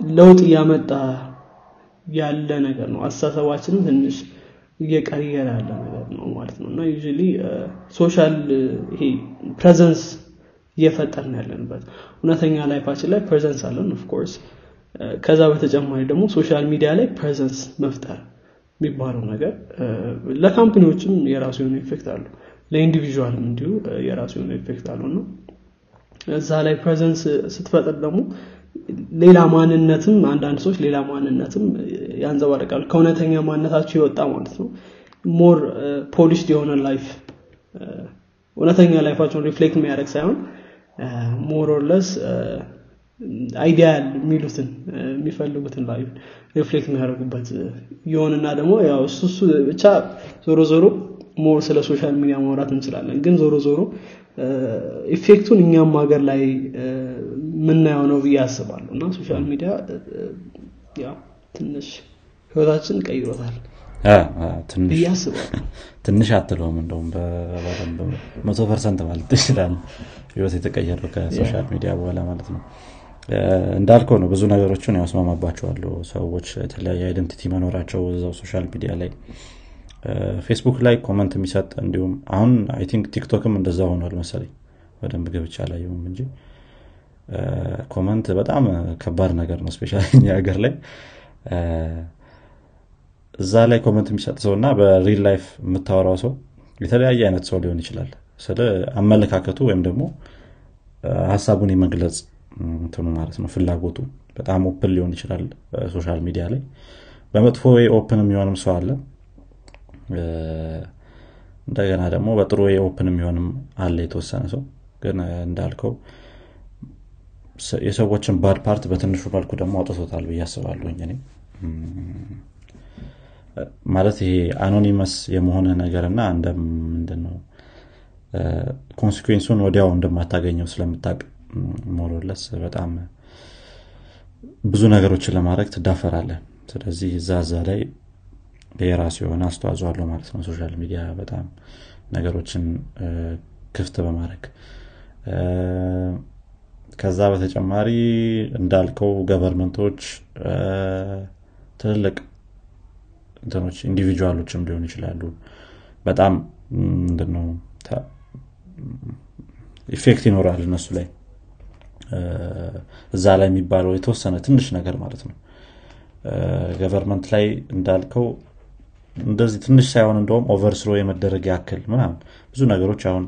ለውጥ እያመጣ ያለ ነገር ነው። አስተሳሰባችንም ትንሽ እየቀየረ ያለ ነገር ነው ማለት ነው። እና you social ይሄ presence እየፈጠርን ያለንበት እውነተኛ ላይፋችን ላይ presence አለን of course ከዛ በተጨማሪ ደግሞ social media ላይ presence መፍጠር የሚባለው ነገር ለ company ዎችም የራሱ የሆነ effect አሉ ለ individual ም እንዲሁ የራሱ የሆነ effect አሉ ነው እዛ ላይ presence ስትፈጥር ደግሞ ሌላ ማንነትም አንዳንድ ሰዎች ሌላ ማንነትም ያንጸባርቃሉ። ከእውነተኛ ማንነታቸው የወጣ ማለት ነው። more polished የሆነ life እውነተኛ ላይፋቸውን reflect የሚያደርግ ሳይሆን more or less ideal የሚሉትን የሚፈልጉትን life reflect የሚያደርጉበት የሆንና ደግሞ ያው እሱ እሱ ብቻ ዞሮ ዞሮ more ስለ social media ማውራት እንችላለን። ግን ዞሮ ዞሮ effect ኡን እኛም ሀገር ላይ የምናየው ነው ብዬ አስባለሁ። እና social media ያው ትንሽ ህይወታችን ቀይሮታል ብዬ አስባለሁ። ትንሽ አትለውም እንደውም በደንብ መቶ percent ማለት ትችላል ህይወት የተቀየረው ከ social media በኋላ ማለት ነው እንዳልከው ነው። ብዙ ነገሮችን እስማማባቸዋለሁ። ሰዎች የተለያየ identity መኖራቸው እዛው social media ላይ ፌስቡክ ላይ comment የሚሰጥ እንዲሁም አሁን I think ቲክቶክም እንደዛ ሆኗል መሰለኝ። በደንብ ገብቼ አላየሁም እንጂ comment በጣም ከባድ ነገር ነው። especially ሀገር ላይ እዛ ላይ comment የሚሰጥ ሰው እና በ real life የምታወራው ሰው የተለያየ አይነት ሰው ሊሆን ይችላል። ስለ አመለካከቱ ወይም ደግሞ ሀሳቡን የመግለጽ እንትኑ ማለት ነው። ፍላጎቱ በጣም open ሊሆን ይችላል social media ላይ። በመጥፎ way open የሚሆንም ሰው አለ። እንደገና ደግሞ በጥሩ way open የሚሆንም አለ የተወሰነ ሰው። ግን እንዳልከው የሰዎችን bad part በትንሹ መልኩ ደግሞ አውጥቶታል ብዬ አስባለሁኝ እኔ። ማለት ይሄ anonymous የመሆን ነገር እና እንደ ምንድን ነው consequence ኡን ወዲያው እንደማታገኘው ስለምታቅ more or less በጣም ብዙ ነገሮችን ለማድረግ ትዳፈራለህ ስለዚህ እዛ እዛ ላይ የራሱ የሆነ አስተዋጽኦ አለው ማለት ነው። social media በጣም ነገሮችን ክፍት በማድረግ ከዛ በተጨማሪ እንዳልከው government ኦች ትልልቅ እንትኖች individual ኦችም ሊሆኑ ይችላሉ። በጣም ምንድነው effect ይኖራል እነሱ ላይ እዛ ላይ የሚባለው የተወሰነ ትንሽ ነገር ማለት ነው። government ላይ እንዳልከው እንደዚህ ትንሽ ሳይሆን እንደውም overthrow የመደረግ ያክል ምናምን ብዙ ነገሮች አሁን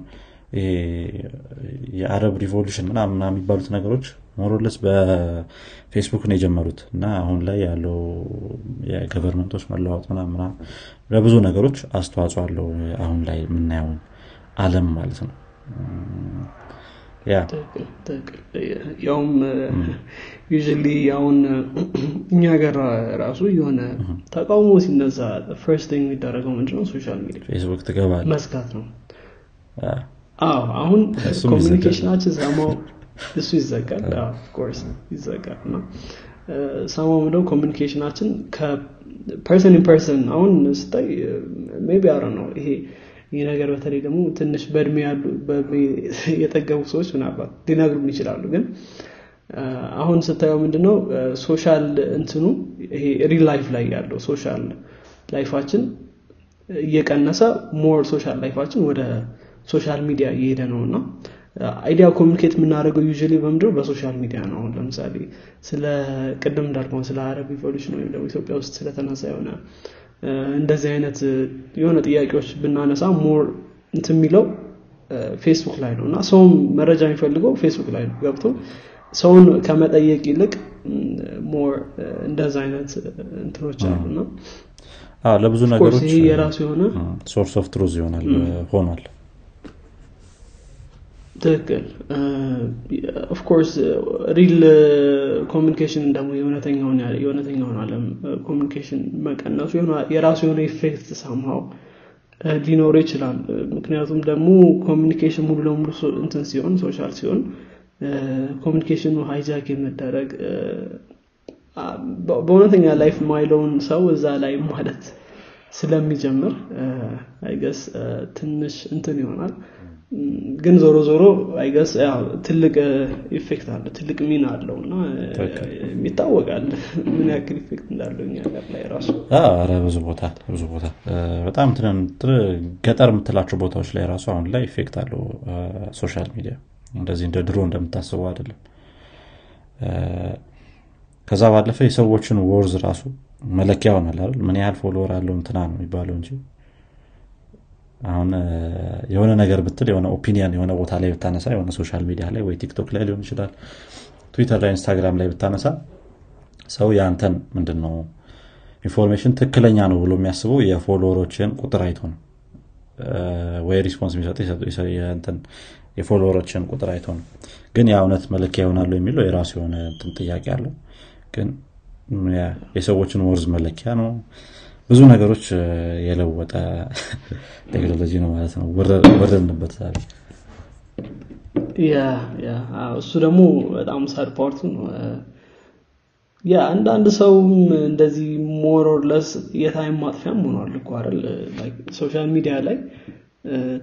የአረብ revolution ምናምን የሚባሉት ነገሮች more or less በፌስቡክ ነው የጀመሩት እና አሁን ላይ ያለው የ government ኦች መለዋወጥ ምናምና ለብዙ ነገሮች አስተዋጽኦ አለው። አሁን ላይ የምናየውን አለም ማለት ነው ያው usually አሁን እኛ ሀገር ራሱ የሆነ ተቃውሞ ሲነሳ first የሚደረገው ምንድነው? social media ፌስቡክ ትገባል መዝጋት ነው። አዎ አሁን communication ኣችን ሰማኸው እሱ ይዘጋል። Of course ይዘጋል እና ሰማኸው ምንድነው communication ኣችን person in person አሁን ስታይ maybe አረ ነው ይሄ ይህ ነገር በተለይ ደግሞ ትንሽ በእድሜ ያሉ የጠገቡ ሰዎች ምናልባት ሊነግሩን ይችላሉ። ግን አሁን ስታየው ምንድነው? social እንትኑ ይሄ real life ላይ ያለው social ላይፋችን እየቀነሰ more social ላይፋችን ወደ social media እየሄደ ነው። እና idea communicate የምናደርገው you በምድር በ social media ነው። አሁን ለምሳሌ ስለ ቅድም እንዳልከው ስለ አረብ revolution ወይም ደግሞ ኢትዮጵያ ውስጥ ስለተነሳ የሆነ እንደዚህ አይነት የሆነ ጥያቄዎች ብናነሳ more እንት የሚለው ፌስቡክ ላይ ነው። እና ሰውም መረጃ የሚፈልገው ፌስቡክ ላይ ነው። ገብቶ ሰውን ከመጠየቅ ይልቅ more እንደዚ አይነት እንትኖች አሉ። እና ለብዙ ነገሮች የራሱ የሆነ source of truth ይሆናል ሆኗል ትክክል። Of course real communication ደግሞ የእውነተኛውን አለም communication መቀነሱ የራሱ የሆነ effect ሰማኸው ሊኖር ይችላል። ምክንያቱም ደግሞ communication ሙሉ ለሙሉ እንትን ሲሆን social ሲሆን communication ኑ hijack የመደረግ በእውነተኛ life ማይለውን ሰው እዛ ላይ ማለት ስለሚጀምር I guess ትንሽ እንትን ይሆናል ግን ዞሮ ዞሮ I guess ትልቅ effect አለ ትልቅ ሚና አለው እና ይታወቃል ምን ያክል effect እንዳለው እኛ ሀገር ላይ ራሱ። ብዙ ቦታ ብዙ ቦታ። በጣም ገጠር የምትላቸው ቦታዎች ላይ ራሱ አሁን ላይ effect አለው። Social media። እንደዚህ እንደ ድሮ እንደምታስበው አይደለም። ከዛ ባለፈ የሰዎችን worth ራሱ መለኪያ ሆናል አይደል? ምን ያህል follower አለው እንትና ነው የሚባለው እንጂ አሁን የሆነ ነገር ብትል የሆነ opinion የሆነ ቦታ ላይ ብታነሳ የሆነ social media ላይ ወይ TikTok ላይ ሊሆን ይችላል ትዊተር ላይ Instagram ላይ ብታነሳ ሰው የአንተን ምንድን ነው information ትክክለኛ ነው ብሎ የሚያስበው የ follower ኦችን ቁጥር አይቶ ነው። ወይ response የሚሰጥ የ follower ኦችን ቁጥር አይቶ ነው። ግን የእውነት መለኪያ ይሆናሉ የሚለው የራሱ የሆነ ጥያቄ አለው። ግን የሰዎችን worth መለኪያ ነው ብዙ ነገሮች የለወጠ ቴክኖሎጂ ነው ማለት ነው። ወረድንበት ዛሬ። እሱ ደግሞ በጣም sad part ኡ ነው yeah አንዳንድ ሰውም እንደዚህ more or less የ time ማጥፊያም ሆኗል እኮ አይደል? Social media ላይ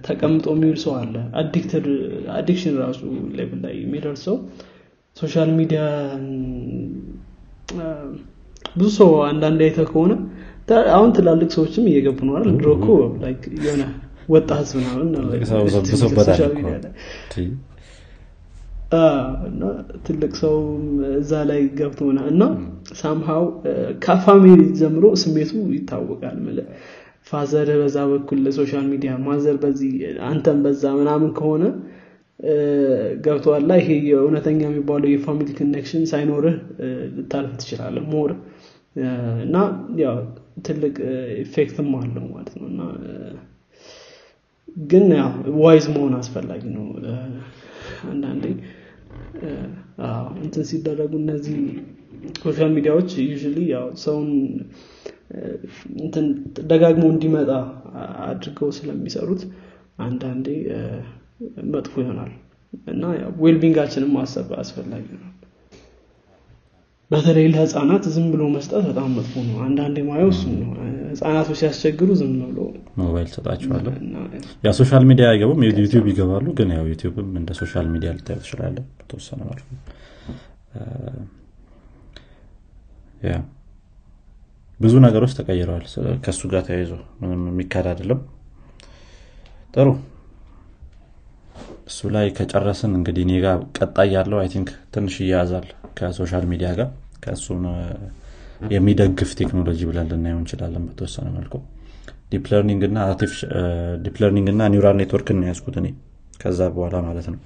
ተቀምጦ የሚውል ሰው አለ። Addiction ራሱ level ላይ የሚደርሰው social media ብዙ ሰው አንዳንድ አይተ ከሆነ አሁን ትላልቅ ሰዎችም እየገቡ ነው አይደል? ድሮ እኮ የሆነ ወጣ ህዝብ ምናምን ትልቅ ሰው እዛ ላይ ገብቶ እና ሳምሃው ከ family ጀምሮ ስሜቱ ይታወቃል። Father በዛ በኩል ለ social media mother በዚህ አንተን በዛ ምናምን ከሆነ ገብተዋላ ይሄ የእውነተኛ የሚባለው የ family connection ሳይኖርህ ልታልፍ ትችላለህ more። እና ያው ትልቅ effect ም አለው ማለት ነው። እና ግን ያው wise መሆን አስፈላጊ ነው። አንዳንዴ እንትን ሲደረጉ እነዚህ social media ዎች you ያው ሰውን ደጋግሞ እንዲመጣ አድርገው ስለሚሰሩት አንዳንዴ መጥፎ ይሆናል። እና wellbeing ኣችንን ማሰብ አስፈላጊ ነው በተለይ ለህፃናት ዝም ብሎ መስጠት በጣም መጥፎ ነው። አንዳንዴ ማየው እሱ ነው። ህፃናቶች ሲያስቸግሩ ዝም ብሎ ሞባይል ሰጣቸዋለሁ Yeah social media አይገቡም? YouTube ይገባሉ? ግን ያው YouTube ም እንደ social media ልታየው ትችላለ በተወሰነ መልኩ። Yeah ብዙ ነገሮች ተቀይረዋል። ከእሱ ጋር ተያይዞ ምንም የሚካድ አይደለም። ጥሩ እሱ ላይ ከጨረስን እንግዲህ እኔ ጋር ቀጣይ ያለው I think ትንሽ እያያዛል ከ social media ጋር ከእሱን የሚደግፍ ቴክኖሎጂ ብለን ልናየው እንችላለን በተወሰነ መልኩ። Deep learning እና neural network ን ያዝኩት እኔ ከዛ በኋላ ማለት ነው።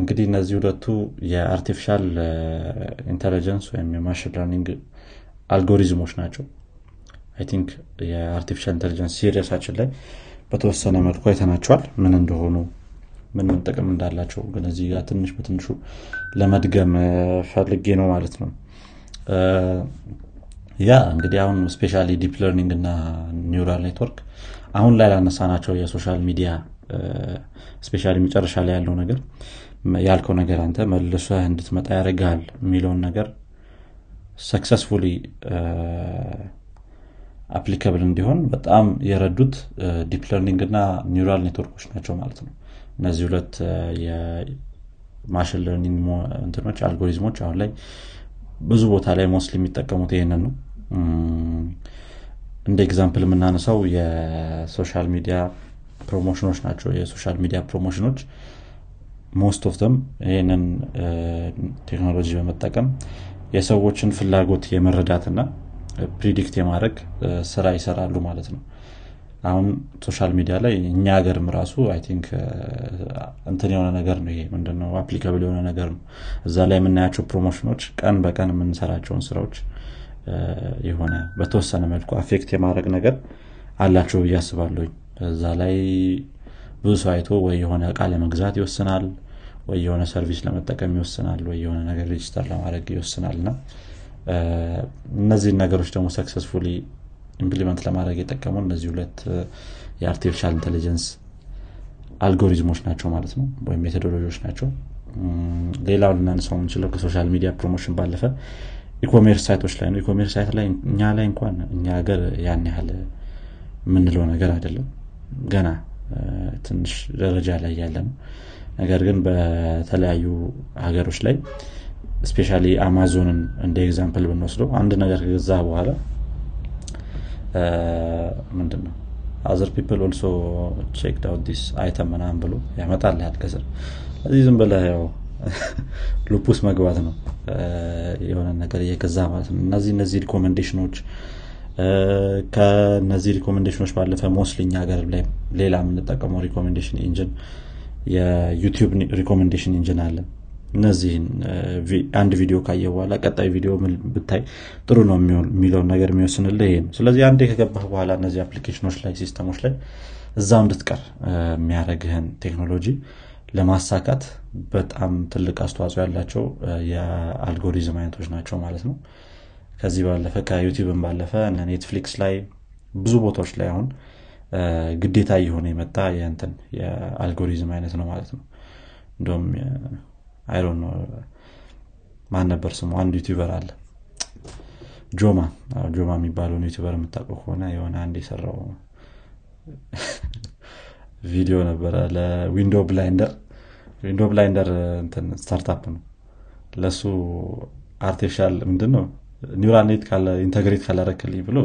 እንግዲህ እነዚህ ሁለቱ የ artificial intelligence ወይም የ machine learning algorithm ኦች ናቸው። I think የ artificial intelligence series ኣችን ላይ በተወሰነ መልኩ አይተናቸዋል። ምን እንደሆኑ ምን ምን ጥቅም እንዳላቸው ግን እዚህ ጋር ትንሽ በትንሹ ለመድገም ፈልጌ ነው ማለት ነው። Yeah እንግዲህ አሁን specially deep learning እና neural network አሁን ላይ ላነሳናቸው የ social media specially መጨረሻ ላይ ያለው ነገር ያልከው ነገር አንተ መልሰህ እንድትመጣ ያደርግሃል የሚለውን ነገር successfully applicable እንዲሆን በጣም የረዱት deep learning እና neural network ኦች ናቸው ማለት ነው። እነዚህ ሁለት የ machine learning እንትኖች አልጎሪዝሞች አሁን ላይ ብዙ ቦታ ላይ most የሚጠቀሙት ይህንን ነው። እንደ example የምናነሳው የ social media promotion ኦች ናቸው። የ social media promotion ኦች most of them ይህንን ቴክኖሎጂ በመጠቀም የሰዎችን ፍላጎት የመረዳትና predict የማድረግ ስራ ይሰራሉ ማለት ነው። አሁን social media ላይ እኛ ሀገርም ራሱ I think እንትን የሆነ ነገር ነው ይሄ ምንድነው? applicable የሆነ ነገር ነው። እዛ ላይ የምናያቸው promotion ኦች ቀን በቀን የምንሰራቸውን ስራዎች የሆነ በተወሰነ መልኩ affect የማድረግ ነገር አላቸው ብዬ አስባለሁኝ። እዛ ላይ ብዙ ሰው አይቶ ወይ የሆነ እቃ ለመግዛት ይወስናል ወይ የሆነ service ለመጠቀም ይወስናል ወይ የሆነ ነገር register ለማድረግ ይወስናል። እና እነዚህን ነገሮች ደግሞ successfully implement ለማድረግ የጠቀሙን እነዚህ ሁለት የ artificial intelligence algorithm ኦች ናቸው ማለት ነው ወይም methodology ዎች ናቸው። ሌላው ልናነሳው የምንችለው ከ social media promotion ባለፈ e-commerce site ኦች ላይ ነው። E-commerce site ላይ እኛ ላይ እንኳን እኛ ሀገር ያን ያህል የምንለው ነገር አይደለም። ገና ትንሽ ደረጃ ላይ ያለ ነው። ነገር ግን በተለያዩ ሀገሮች ላይ specially Amazon ን እንደ example ብንወስደው አንድ ነገር ከገዛ በኋላ ምንድን ነው other people also checked out this item ምናምን ብሎ ያመጣልሃል ከስር ስለዚህ ዝም ብለ ያው loop ውስጥ መግባት ነው የሆነ ነገር እየገዛ ማለት ነው። እነዚህ እነዚህ recommendation ኦች ከነዚህ recommendation ኦች ባለፈ mostly እኛ ሀገር ላይ ሌላ የምንጠቀመው recommendation engine የ YouTube recommendation engine አለ እነዚህን አንድ ቪዲዮ ካየ በኋላ ቀጣይ ቪዲዮ ብታይ ጥሩ ነው የሚለውን ነገር የሚወስንልህ ይሄ ነው። ስለዚህ አንዴ ከገባህ በኋላ እነዚህ application ኦች ላይ system ኦች ላይ እዛው እንድትቀር የሚያደረግህን ቴክኖሎጂ ለማሳካት በጣም ትልቅ አስተዋጽኦ ያላቸው የአልጎሪዝም አይነቶች ናቸው ማለት ነው። ከዚህ ባለፈ ከ YouTube ን ባለፈ Netflix ላይ ብዙ ቦታዎች ላይ አሁን ግዴታ እየሆነ የመጣ የአልጎሪዝም አይነት ነው ማለት ነው። እንደም አይሮን ማን ነበር ስሙ? አንድ YouTuber አለ። Joma። Joma የሚባለውን YouTuber የምታውቀው ከሆነ የሆነ አንድ የሰራው ቪዲዮ ነበረ ለ window blinder። window blinder startup ነው። ለሱ artificial ምንድን ነው neural net integrate ካላረክልኝ ብሎ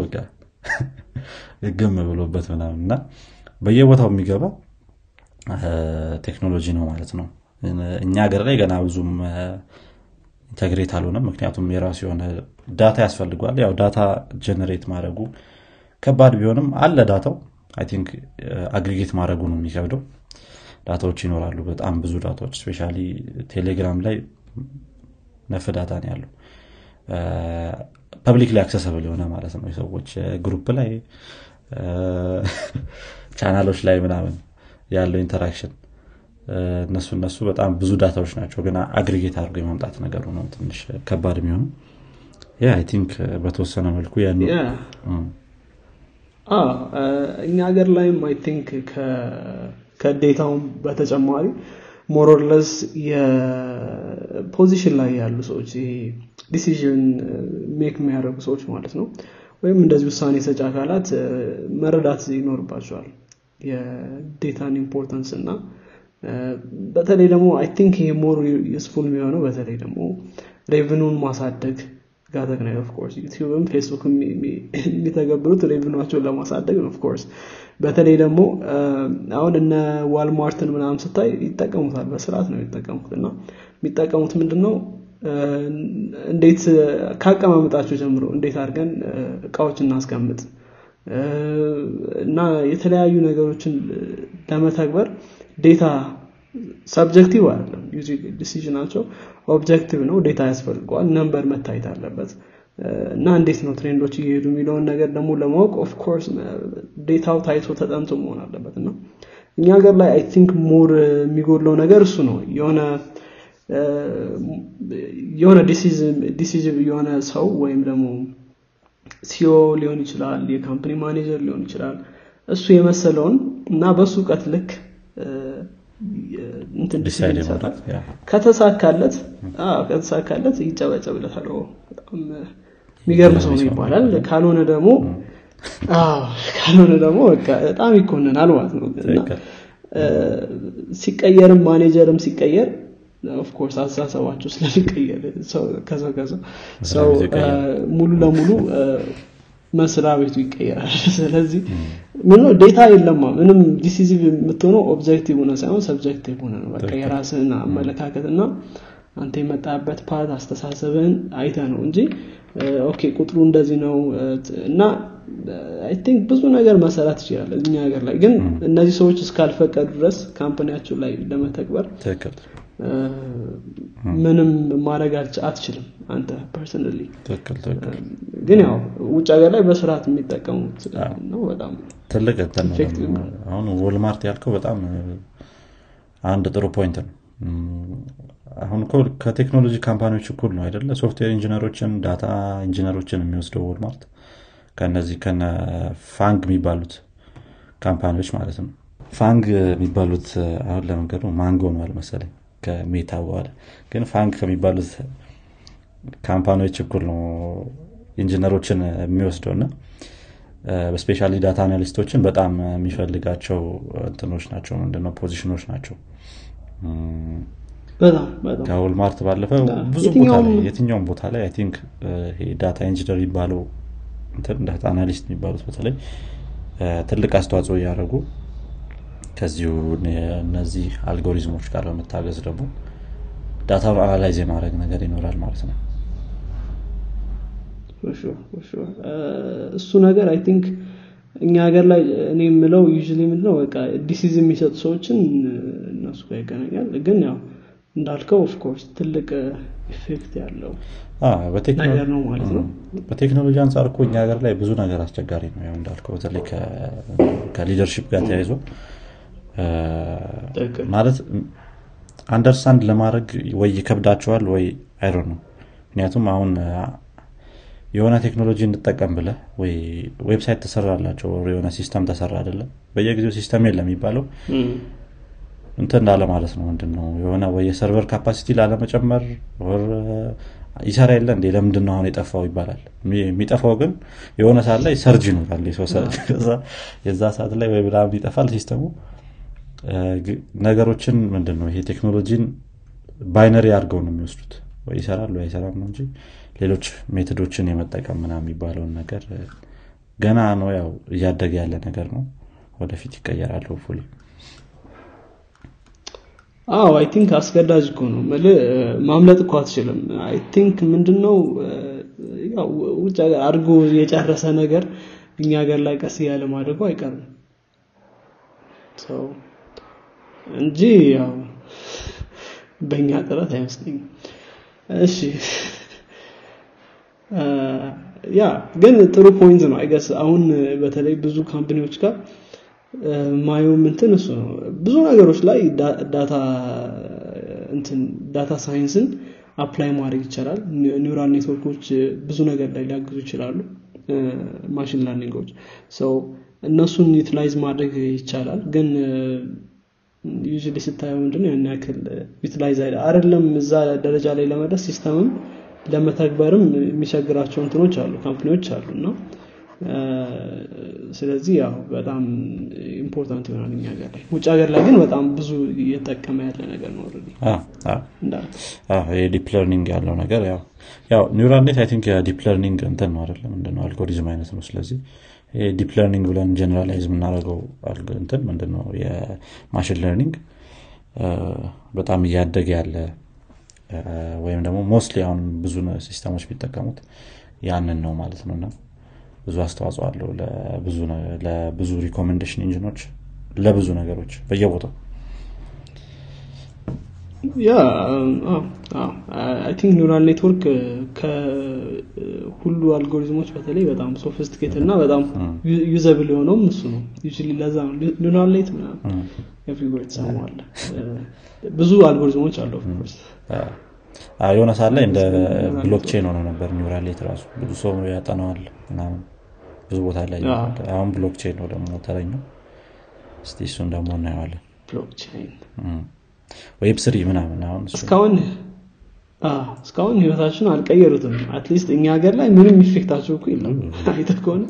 ግም ብሎበት ምናምን እና በየቦታው የሚገባ ቴክኖሎጂ ነው ማለት ነው እኛ ሀገር ላይ ገና ብዙም integrate አልሆነም። ምክንያቱም የራሱ የሆነ data ያስፈልገዋል ያው data generate ማድረጉ ከባድ ቢሆንም አለ data ው። I think aggregate ማድረጉ ነው የሚከብደው። data ዎች ይኖራሉ በጣም ብዙ data ዎች። especially ቴሌግራም ላይ ነፍ data ነው ያለው። public ላይ accessible የሆነ ማለት ነው የሰዎች group ላይ ቻናሎች ላይ ምናምን ያለው interaction እነሱ እነሱ በጣም ብዙ data ዎች ናቸው። ግን aggregate አድርጎ የማምጣት ነገሩ ነው ትንሽ ከባድ የሚሆነው I think በተወሰነ መልኩ ያን እኛ ሀገር ላይም I think ከ data ውም በተጨማሪ more or less የ position ላይ ያሉ ሰዎች ይሄ decision make የሚያደርጉ ሰዎች ማለት ነው ወይም እንደዚህ ውሳኔ ሰጭ አካላት መረዳት ይኖርባቸዋል። የ data ን importance እና በተለይ ደግሞ I think ይሄ more useful የሚሆነው በተለይ ደግሞ revenue ን ማሳደግ ጋር ተገናኝ of course YouTube ም Facebook የሚተገብሩት revenue አቸውን ለማሳደግ ነው of course በተለይ ደግሞ አሁን እነ Walmart ን ምናምን ስታይ ይጠቀሙታል በስርዓት ነው የሚጠቀሙት። እና የሚጠቀሙት ምንድነው? እንዴት ከአቀማመጣቸው ጀምሮ እንዴት አድርገን እቃዎች እናስቀምጥ? እና የተለያዩ ነገሮችን ለመተግበር data subjective አይደለም. decision አቸው objective ነው። data ያስፈልገዋል። number መታየት አለበት። እና እንዴት ነው trend ኦች እየሄዱ የሚለውን ነገር ደግሞ ለማወቅ of course data ው ታይቶ ተጠንቶ መሆን አለበት። እና እኛ ሀገር ላይ I think more የሚጎድለው ነገር እሱ ነው። የሆነ የሆነ decision የሆነ ሰው ወይም ደግሞ CEO ሊሆን ይችላል የ company manager ሊሆን ይችላል። እሱ የመሰለውን እና በሱ እውቀት ልክ እንትን ዲሳይድ ዲሲዥን ይሰጣል የማድረግ ያ። ከተሳካለት ከተሳካለት ይጨበጨብለታል። በጣም የሚገርም ሰው ነው ይባላል። ካልሆነ ደግሞ ካልሆነ ደግሞ በጣም ይኮንናል ማለት ነው። ሲቀየርም ማኔጀርም ሲቀየር of course አስተሳሰባቸው ስለሚቀየር ሰው ከሰው ከሰው ሰው ሙሉ ለሙሉ መስሪያ ቤቱ ይቀየራል። ስለዚህ ምን data የለማ ምንም decisive የምትሆነው objective ሆነ ሳይሆን subjective ሆነ ነው። በቃ የራስህን አመለካከት እና አንተ የመጣበት path አስተሳሰብህን አይተ ነው እንጂ okay ቁጥሩ እንደዚህ ነው እና I think ብዙ ነገር መሰራት ይችላል እኛ ሀገር ላይ ግን እነዚህ ሰዎች እስካልፈቀዱ ድረስ company ያቸው ላይ ለመተግበር ምንም ማድረግ አትችልም አንተ personally ግን ያው ውጭ ሀገር ላይ በስርዓት የሚጠቀሙት ነው በጣም ትልቅ አሁን Walmart ያልከው በጣም አንድ ጥሩ point ነው። አሁን እኮ ከቴክኖሎጂ company ዎች እኩል ነው አይደለ? software engineer ኦችን data engineer ኦችን የሚወስደው Walmart ከነዚህ ከነ FAANG የሚባሉት company ዎች ማለት ነው። FAANG የሚባሉት አሁን ለመንገዱ MANGO ነው አልመሰለኝ ከ Meta በኋላ ግን FAANG ከሚባሉት company ዎች እኩል ነው ኢንጂነሮችን የሚወስደው እና especially data analyst ኦችን በጣም የሚፈልጋቸው እንትኖች ናቸው። ምንድነው? ፖዚሽኖች ናቸው። ከ Walmart ባለፈ ብዙ ቦታ ላይ የትኛውም ቦታ ላይ I think data engineer የሚባለው data analyst የሚባሉት በተለይ ትልቅ አስተዋጽኦ እያደረጉ ከዚሁ እነዚህ አልጎሪዝሞች ጋር በመታገዝ ደግሞ data ውን analyze የማድረግ ነገር ይኖራል ማለት ነው። እሱ ነገር I think እኛ ሀገር ላይ እኔ የምለው usually ምንድነው በቃ decision የሚሰጡ ሰዎችን እነሱ ጋር ይገናኛል። ግን ያው እንዳልከው of course ትልቅ effect ያለው ነገር ነው ማለት ነው። ም፣ በቴክኖሎጂ አንጻር እኮ እኛ ሀገር ላይ ብዙ ነገር አስቸጋሪ ነው። ያው እንዳልከው በተለይ ከ- ከ leadership ጋር ተያይዞ ማለት understand ለማድረግ ወይ ይከብዳቸዋል ወይ አይሮ ነው ምክንያቱም አሁን የሆነ ቴክኖሎጂ እንጠቀም ብለ ወይ website ተሰራላቸው የሆነ ሲስተም ተሰራ አይደለም በየጊዜው ሲስተም የለም የሚባለው። እንትን እንዳለ ማለት ነው ምንድን ነው የሆነ ወይ የ server capacity ላለመጨመር ይሰራ የለ እንዴ? ለምንድን ነው አሁን የጠፋው ይባላል። የሚ- የሚጠፋው ግን የሆነ ሰዓት ላይ surge ይኖራል የዛ ሰዓት ላይ ወይ ምናምን ይጠፋል ሲስተሙ ነገሮችን ምንድን ነው ይሄ ቴክኖሎጂን binary አድርገው ነው የሚወስዱት? ወይ ይሰራል ወይ አይሰራም ነው እንጂ ሌሎች method ኦችን የመጠቀም ምናምን የሚባለውን ነገር ገና ነው ያው እያደገ ያለ ነገር ነው። ወደፊት ይቀየራል fully አዎ I think አስገዳጅ እኮ ነው። እ፣ ማምለጥ እኮ አትችልም። I think ምንድነው ውጭ አድርጎ የጨረሰ ነገር እኛ ሀገር ላይ ቀስ እያለ ማድረጉ አይቀርም እንጂ ያው በእኛ ጥረት አይመስለኝም። እሺ። ያ ግን ጥሩ point ነው I guess አሁን በተለይ ብዙ company ዎች ጋር እ፣ ማየው እንትን እሱ ነው። ብዙ ነገሮች ላይ data science ን apply ማድረግ ይቻላል። neural network ኦች ብዙ ነገር ላይ ሊያግዙ ይችላሉ። machine learning ኦች ሰው እነሱን utilize ማድረግ ይቻላል። ግን usually ስታየው ምንድነው ያን ያክል utilize አይደለም? እዛ ደረጃ ላይ ለመድረስ ሲስተምም ለመተግበርም የሚቸግራቸው እንትኖች አሉ company ዎች አሉ እና ስለዚህ ያው በጣም important ይሆናል እኛ ሀገር ላይ። ውጭ ሀገር ላይ ግን በጣም ብዙ እየጠቀመ ያለ ነገር ነው የ deep learning ያለው ነገር ያው neural net I think የ deep learning እንትን ነው አይደለም ምንድነው አልጎሪዝም አይነት ነው። ስለዚህ deep learning ብለን generalize የምናደርገው እንትን ምንድነው? የ machine learning በጣም እያደገ ያለ ወይም ደግሞ mostly አሁን ብዙ ሲስተሞች የሚጠቀሙት ያንን ነው ማለት ነው። እና ብዙ አስተዋጽኦ አለው ለብዙ recommendation engine ኦች ለብዙ ነገሮች በየቦታው yeah I think neural network ከሁሉ አልጎሪዝሞች በተለይ በጣም sophisticate እና በጣም usable የሆነውም እሱ ነው። usually ለዛ ነው። neural net everywhere ትሰማዋለህ እ፣ ብዙ አልጎሪዝሞች አሉ of course የሆነ ሰዓት ላይ እንደ blockchain ሆነ ነበር neural net ራሱ። ብዙ ሰው ያጠነዋል ምናምን። ብዙ ቦታ ላይ አሁን blockchain ነው ደግሞ ተረኛው። እስቲ እሱን ደግሞ እናየዋለን። blockchain web three ምናምን አሁን እስካሁን እስካሁን ህይወታችን አልቀየሩትም። at least እኛ ሀገር ላይ ምንም effect ኣቸው እኮ የለም። አይተህ ከሆነ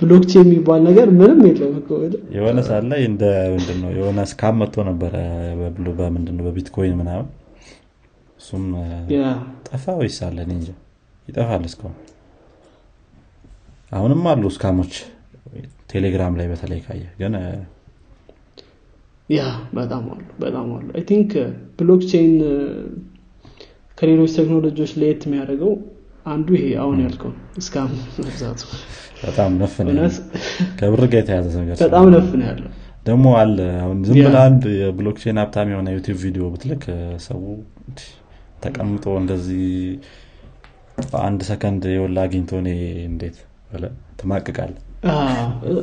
blockchain የሚባል ነገር ምንም የለም እኮ የሆነ ሰዓት ላይ እንደ ምንድን ነው የሆነ scam መጥቶ ነበረ በምንድን ነው በቢትኮይን ምናምን። እሱም ጠፋ ወይስ አለ? እንጃ። ይጠፋል እስካሁን። አሁንም አሉ scam ኦች ቴሌግራም ላይ በተለይ ካየ ግን yeah በጣም አሉ በጣም አሉ። I think blockchain ከሌሎች ቴክኖሎጂዎች ለየት የሚያደርገው አንዱ ይሄ አሁን ያልከው scam መብዛቱ በጣም ነፍ ከብር ጋር የተያዘ ነገር በጣም ነፍ ነው ያለው። ደግሞ አለ አሁን ዝም ያ። ብለህ አንድ የ blockchain ሀብታም የሆነ ዩቲዩብ ቪዲዮ ብትልክ ሰው ተቀምጦ እንደዚህ በአንድ ሰከንድ የወላ አግኝቶ እኔ እንዴት አዎ፣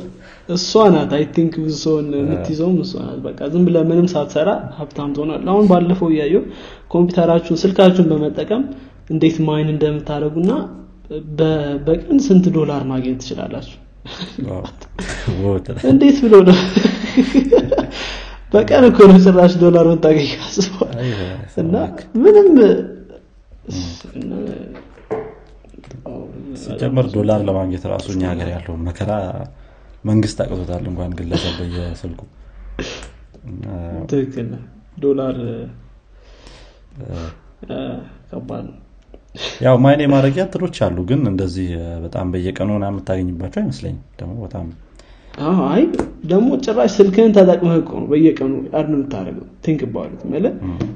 እሷ ናት I think ብዙ ሰውን የምትይዘውም እሷ ናት። በቃ ዝም ብለህ ምንም ሳትሰራ ሀብታም ትሆናል አሁን ባለፈው እያየው ኮምፒውተራችሁን ስልካችሁን በመጠቀም እንዴት mine እንደምታደርጉና በ- በቀን ስንት ዶላር ማግኘት ትችላላችሁ? እንዴት ብሎ ነው? በቀን እኮ ነው ጭራሽ ዶላር መታገኝ እና ምንም ሲጀመር ዶላር ለማግኘት ራሱ እኛ ሀገር ያለው መከራ መንግስት አቅቶታል እንኳን ግለሰብ በየስልኩ። ትክክል ዶላር ከባድ ነው። ያው ማይን የማድረጊያ ትሎች አሉ ግን እንደዚህ በጣም በየቀኑ ምናምን የምታገኝባቸው አይመስለኝም። ደግሞ በጣም አይ ደግሞ ጭራሽ ስልክህን ተጠቅመህ እኮ ነው በየቀኑ አድን የምታደርገው። ቲንክ ባሉት መለ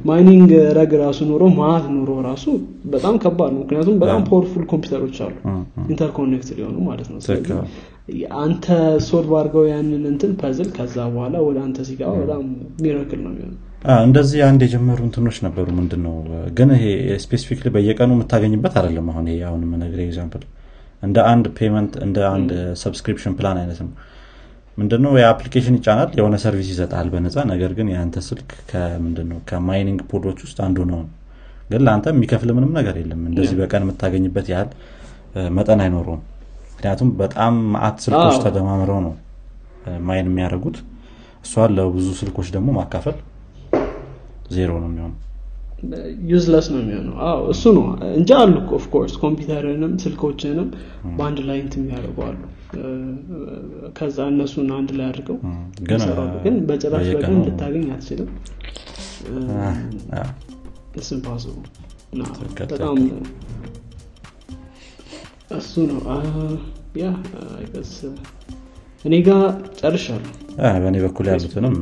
ማይኒንግ ረግ ራሱ ኖሮ ማት ኖሮ ራሱ በጣም ከባድ ነው። ምክንያቱም በጣም ፓወርፉል ኮምፒውተሮች አሉ። ኢንተርኮኔክትድ የሆኑ ማለት ነው። አንተ ሶልቭ አድርገው ያንን እንትን ፐዝል ከዛ በኋላ ወደ አንተ ሲገባ በጣም ሚራክል ነው የሚሆነው። እንደዚህ አንድ የጀመሩ እንትኖች ነበሩ። ምንድን ነው ግን ይሄ ስፔሲፊክሊ በየቀኑ የምታገኝበት አይደለም። አሁን ይሄ አሁን የምነግርህ ኤግዛምፕል እንደ አንድ ፔመንት እንደ አንድ ሰብስክሪፕሽን ፕላን አይነት ነው ምንድነው? የ application ይጫናል የሆነ service ይሰጣል በነፃ። ነገር ግን የአንተ ስልክ ከምንድነው ከ mining pod ኦች ውስጥ አንዱ ነው። ግን ለአንተ የሚከፍል ምንም ነገር የለም። እንደዚህ በቀን የምታገኝበት ያህል መጠን አይኖረውም። ምክንያቱም በጣም ማአት ስልኮች ተደማምረው ነው mine የሚያደርጉት። እሷን ለብዙ ስልኮች ደግሞ ማካፈል ዜሮ ነው የሚሆነው useless ነው የሚሆነው። አዎ እሱ ነው። እንጂ አሉ of course ኮምፒውተርንም ስልኮችንም በአንድ ላይ እንትን የሚያደርጉ አሉ። ከዛ እነሱን አንድ ላይ አድርገው ግን በጭራሽ በቀን ልታገኝ አትችልም። ትክክል፣ በጣም እሱ ነው። ያ እኔ ጋር ጨርሻለሁ። በእኔ በኩል ያሉትንም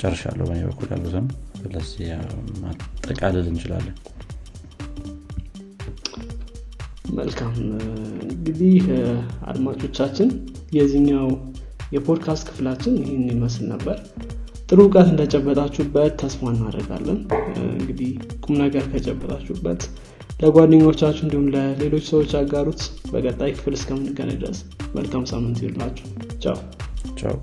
ጨርሻለሁ በእኔ በኩል ያሉትንም አ፣ ማጠቃለል እንችላለን። መልካም። እንግዲህ አድማጮቻችን የዚህኛው የፖድካስት ክፍላችን ይህን ይመስል ነበር። ጥሩ እውቀት እንደጨበጣችሁበት ተስፋ እናደርጋለን። እንግዲህ ቁም ነገር ከጨበጣችሁበት ለጓደኞቻችሁ እንዲሁም ለሌሎች ሰዎች አጋሩት በቀጣይ ክፍል እስከምንገናኝ ድረስ መልካም ሳምንት ይላችሁ ቻው። ቻው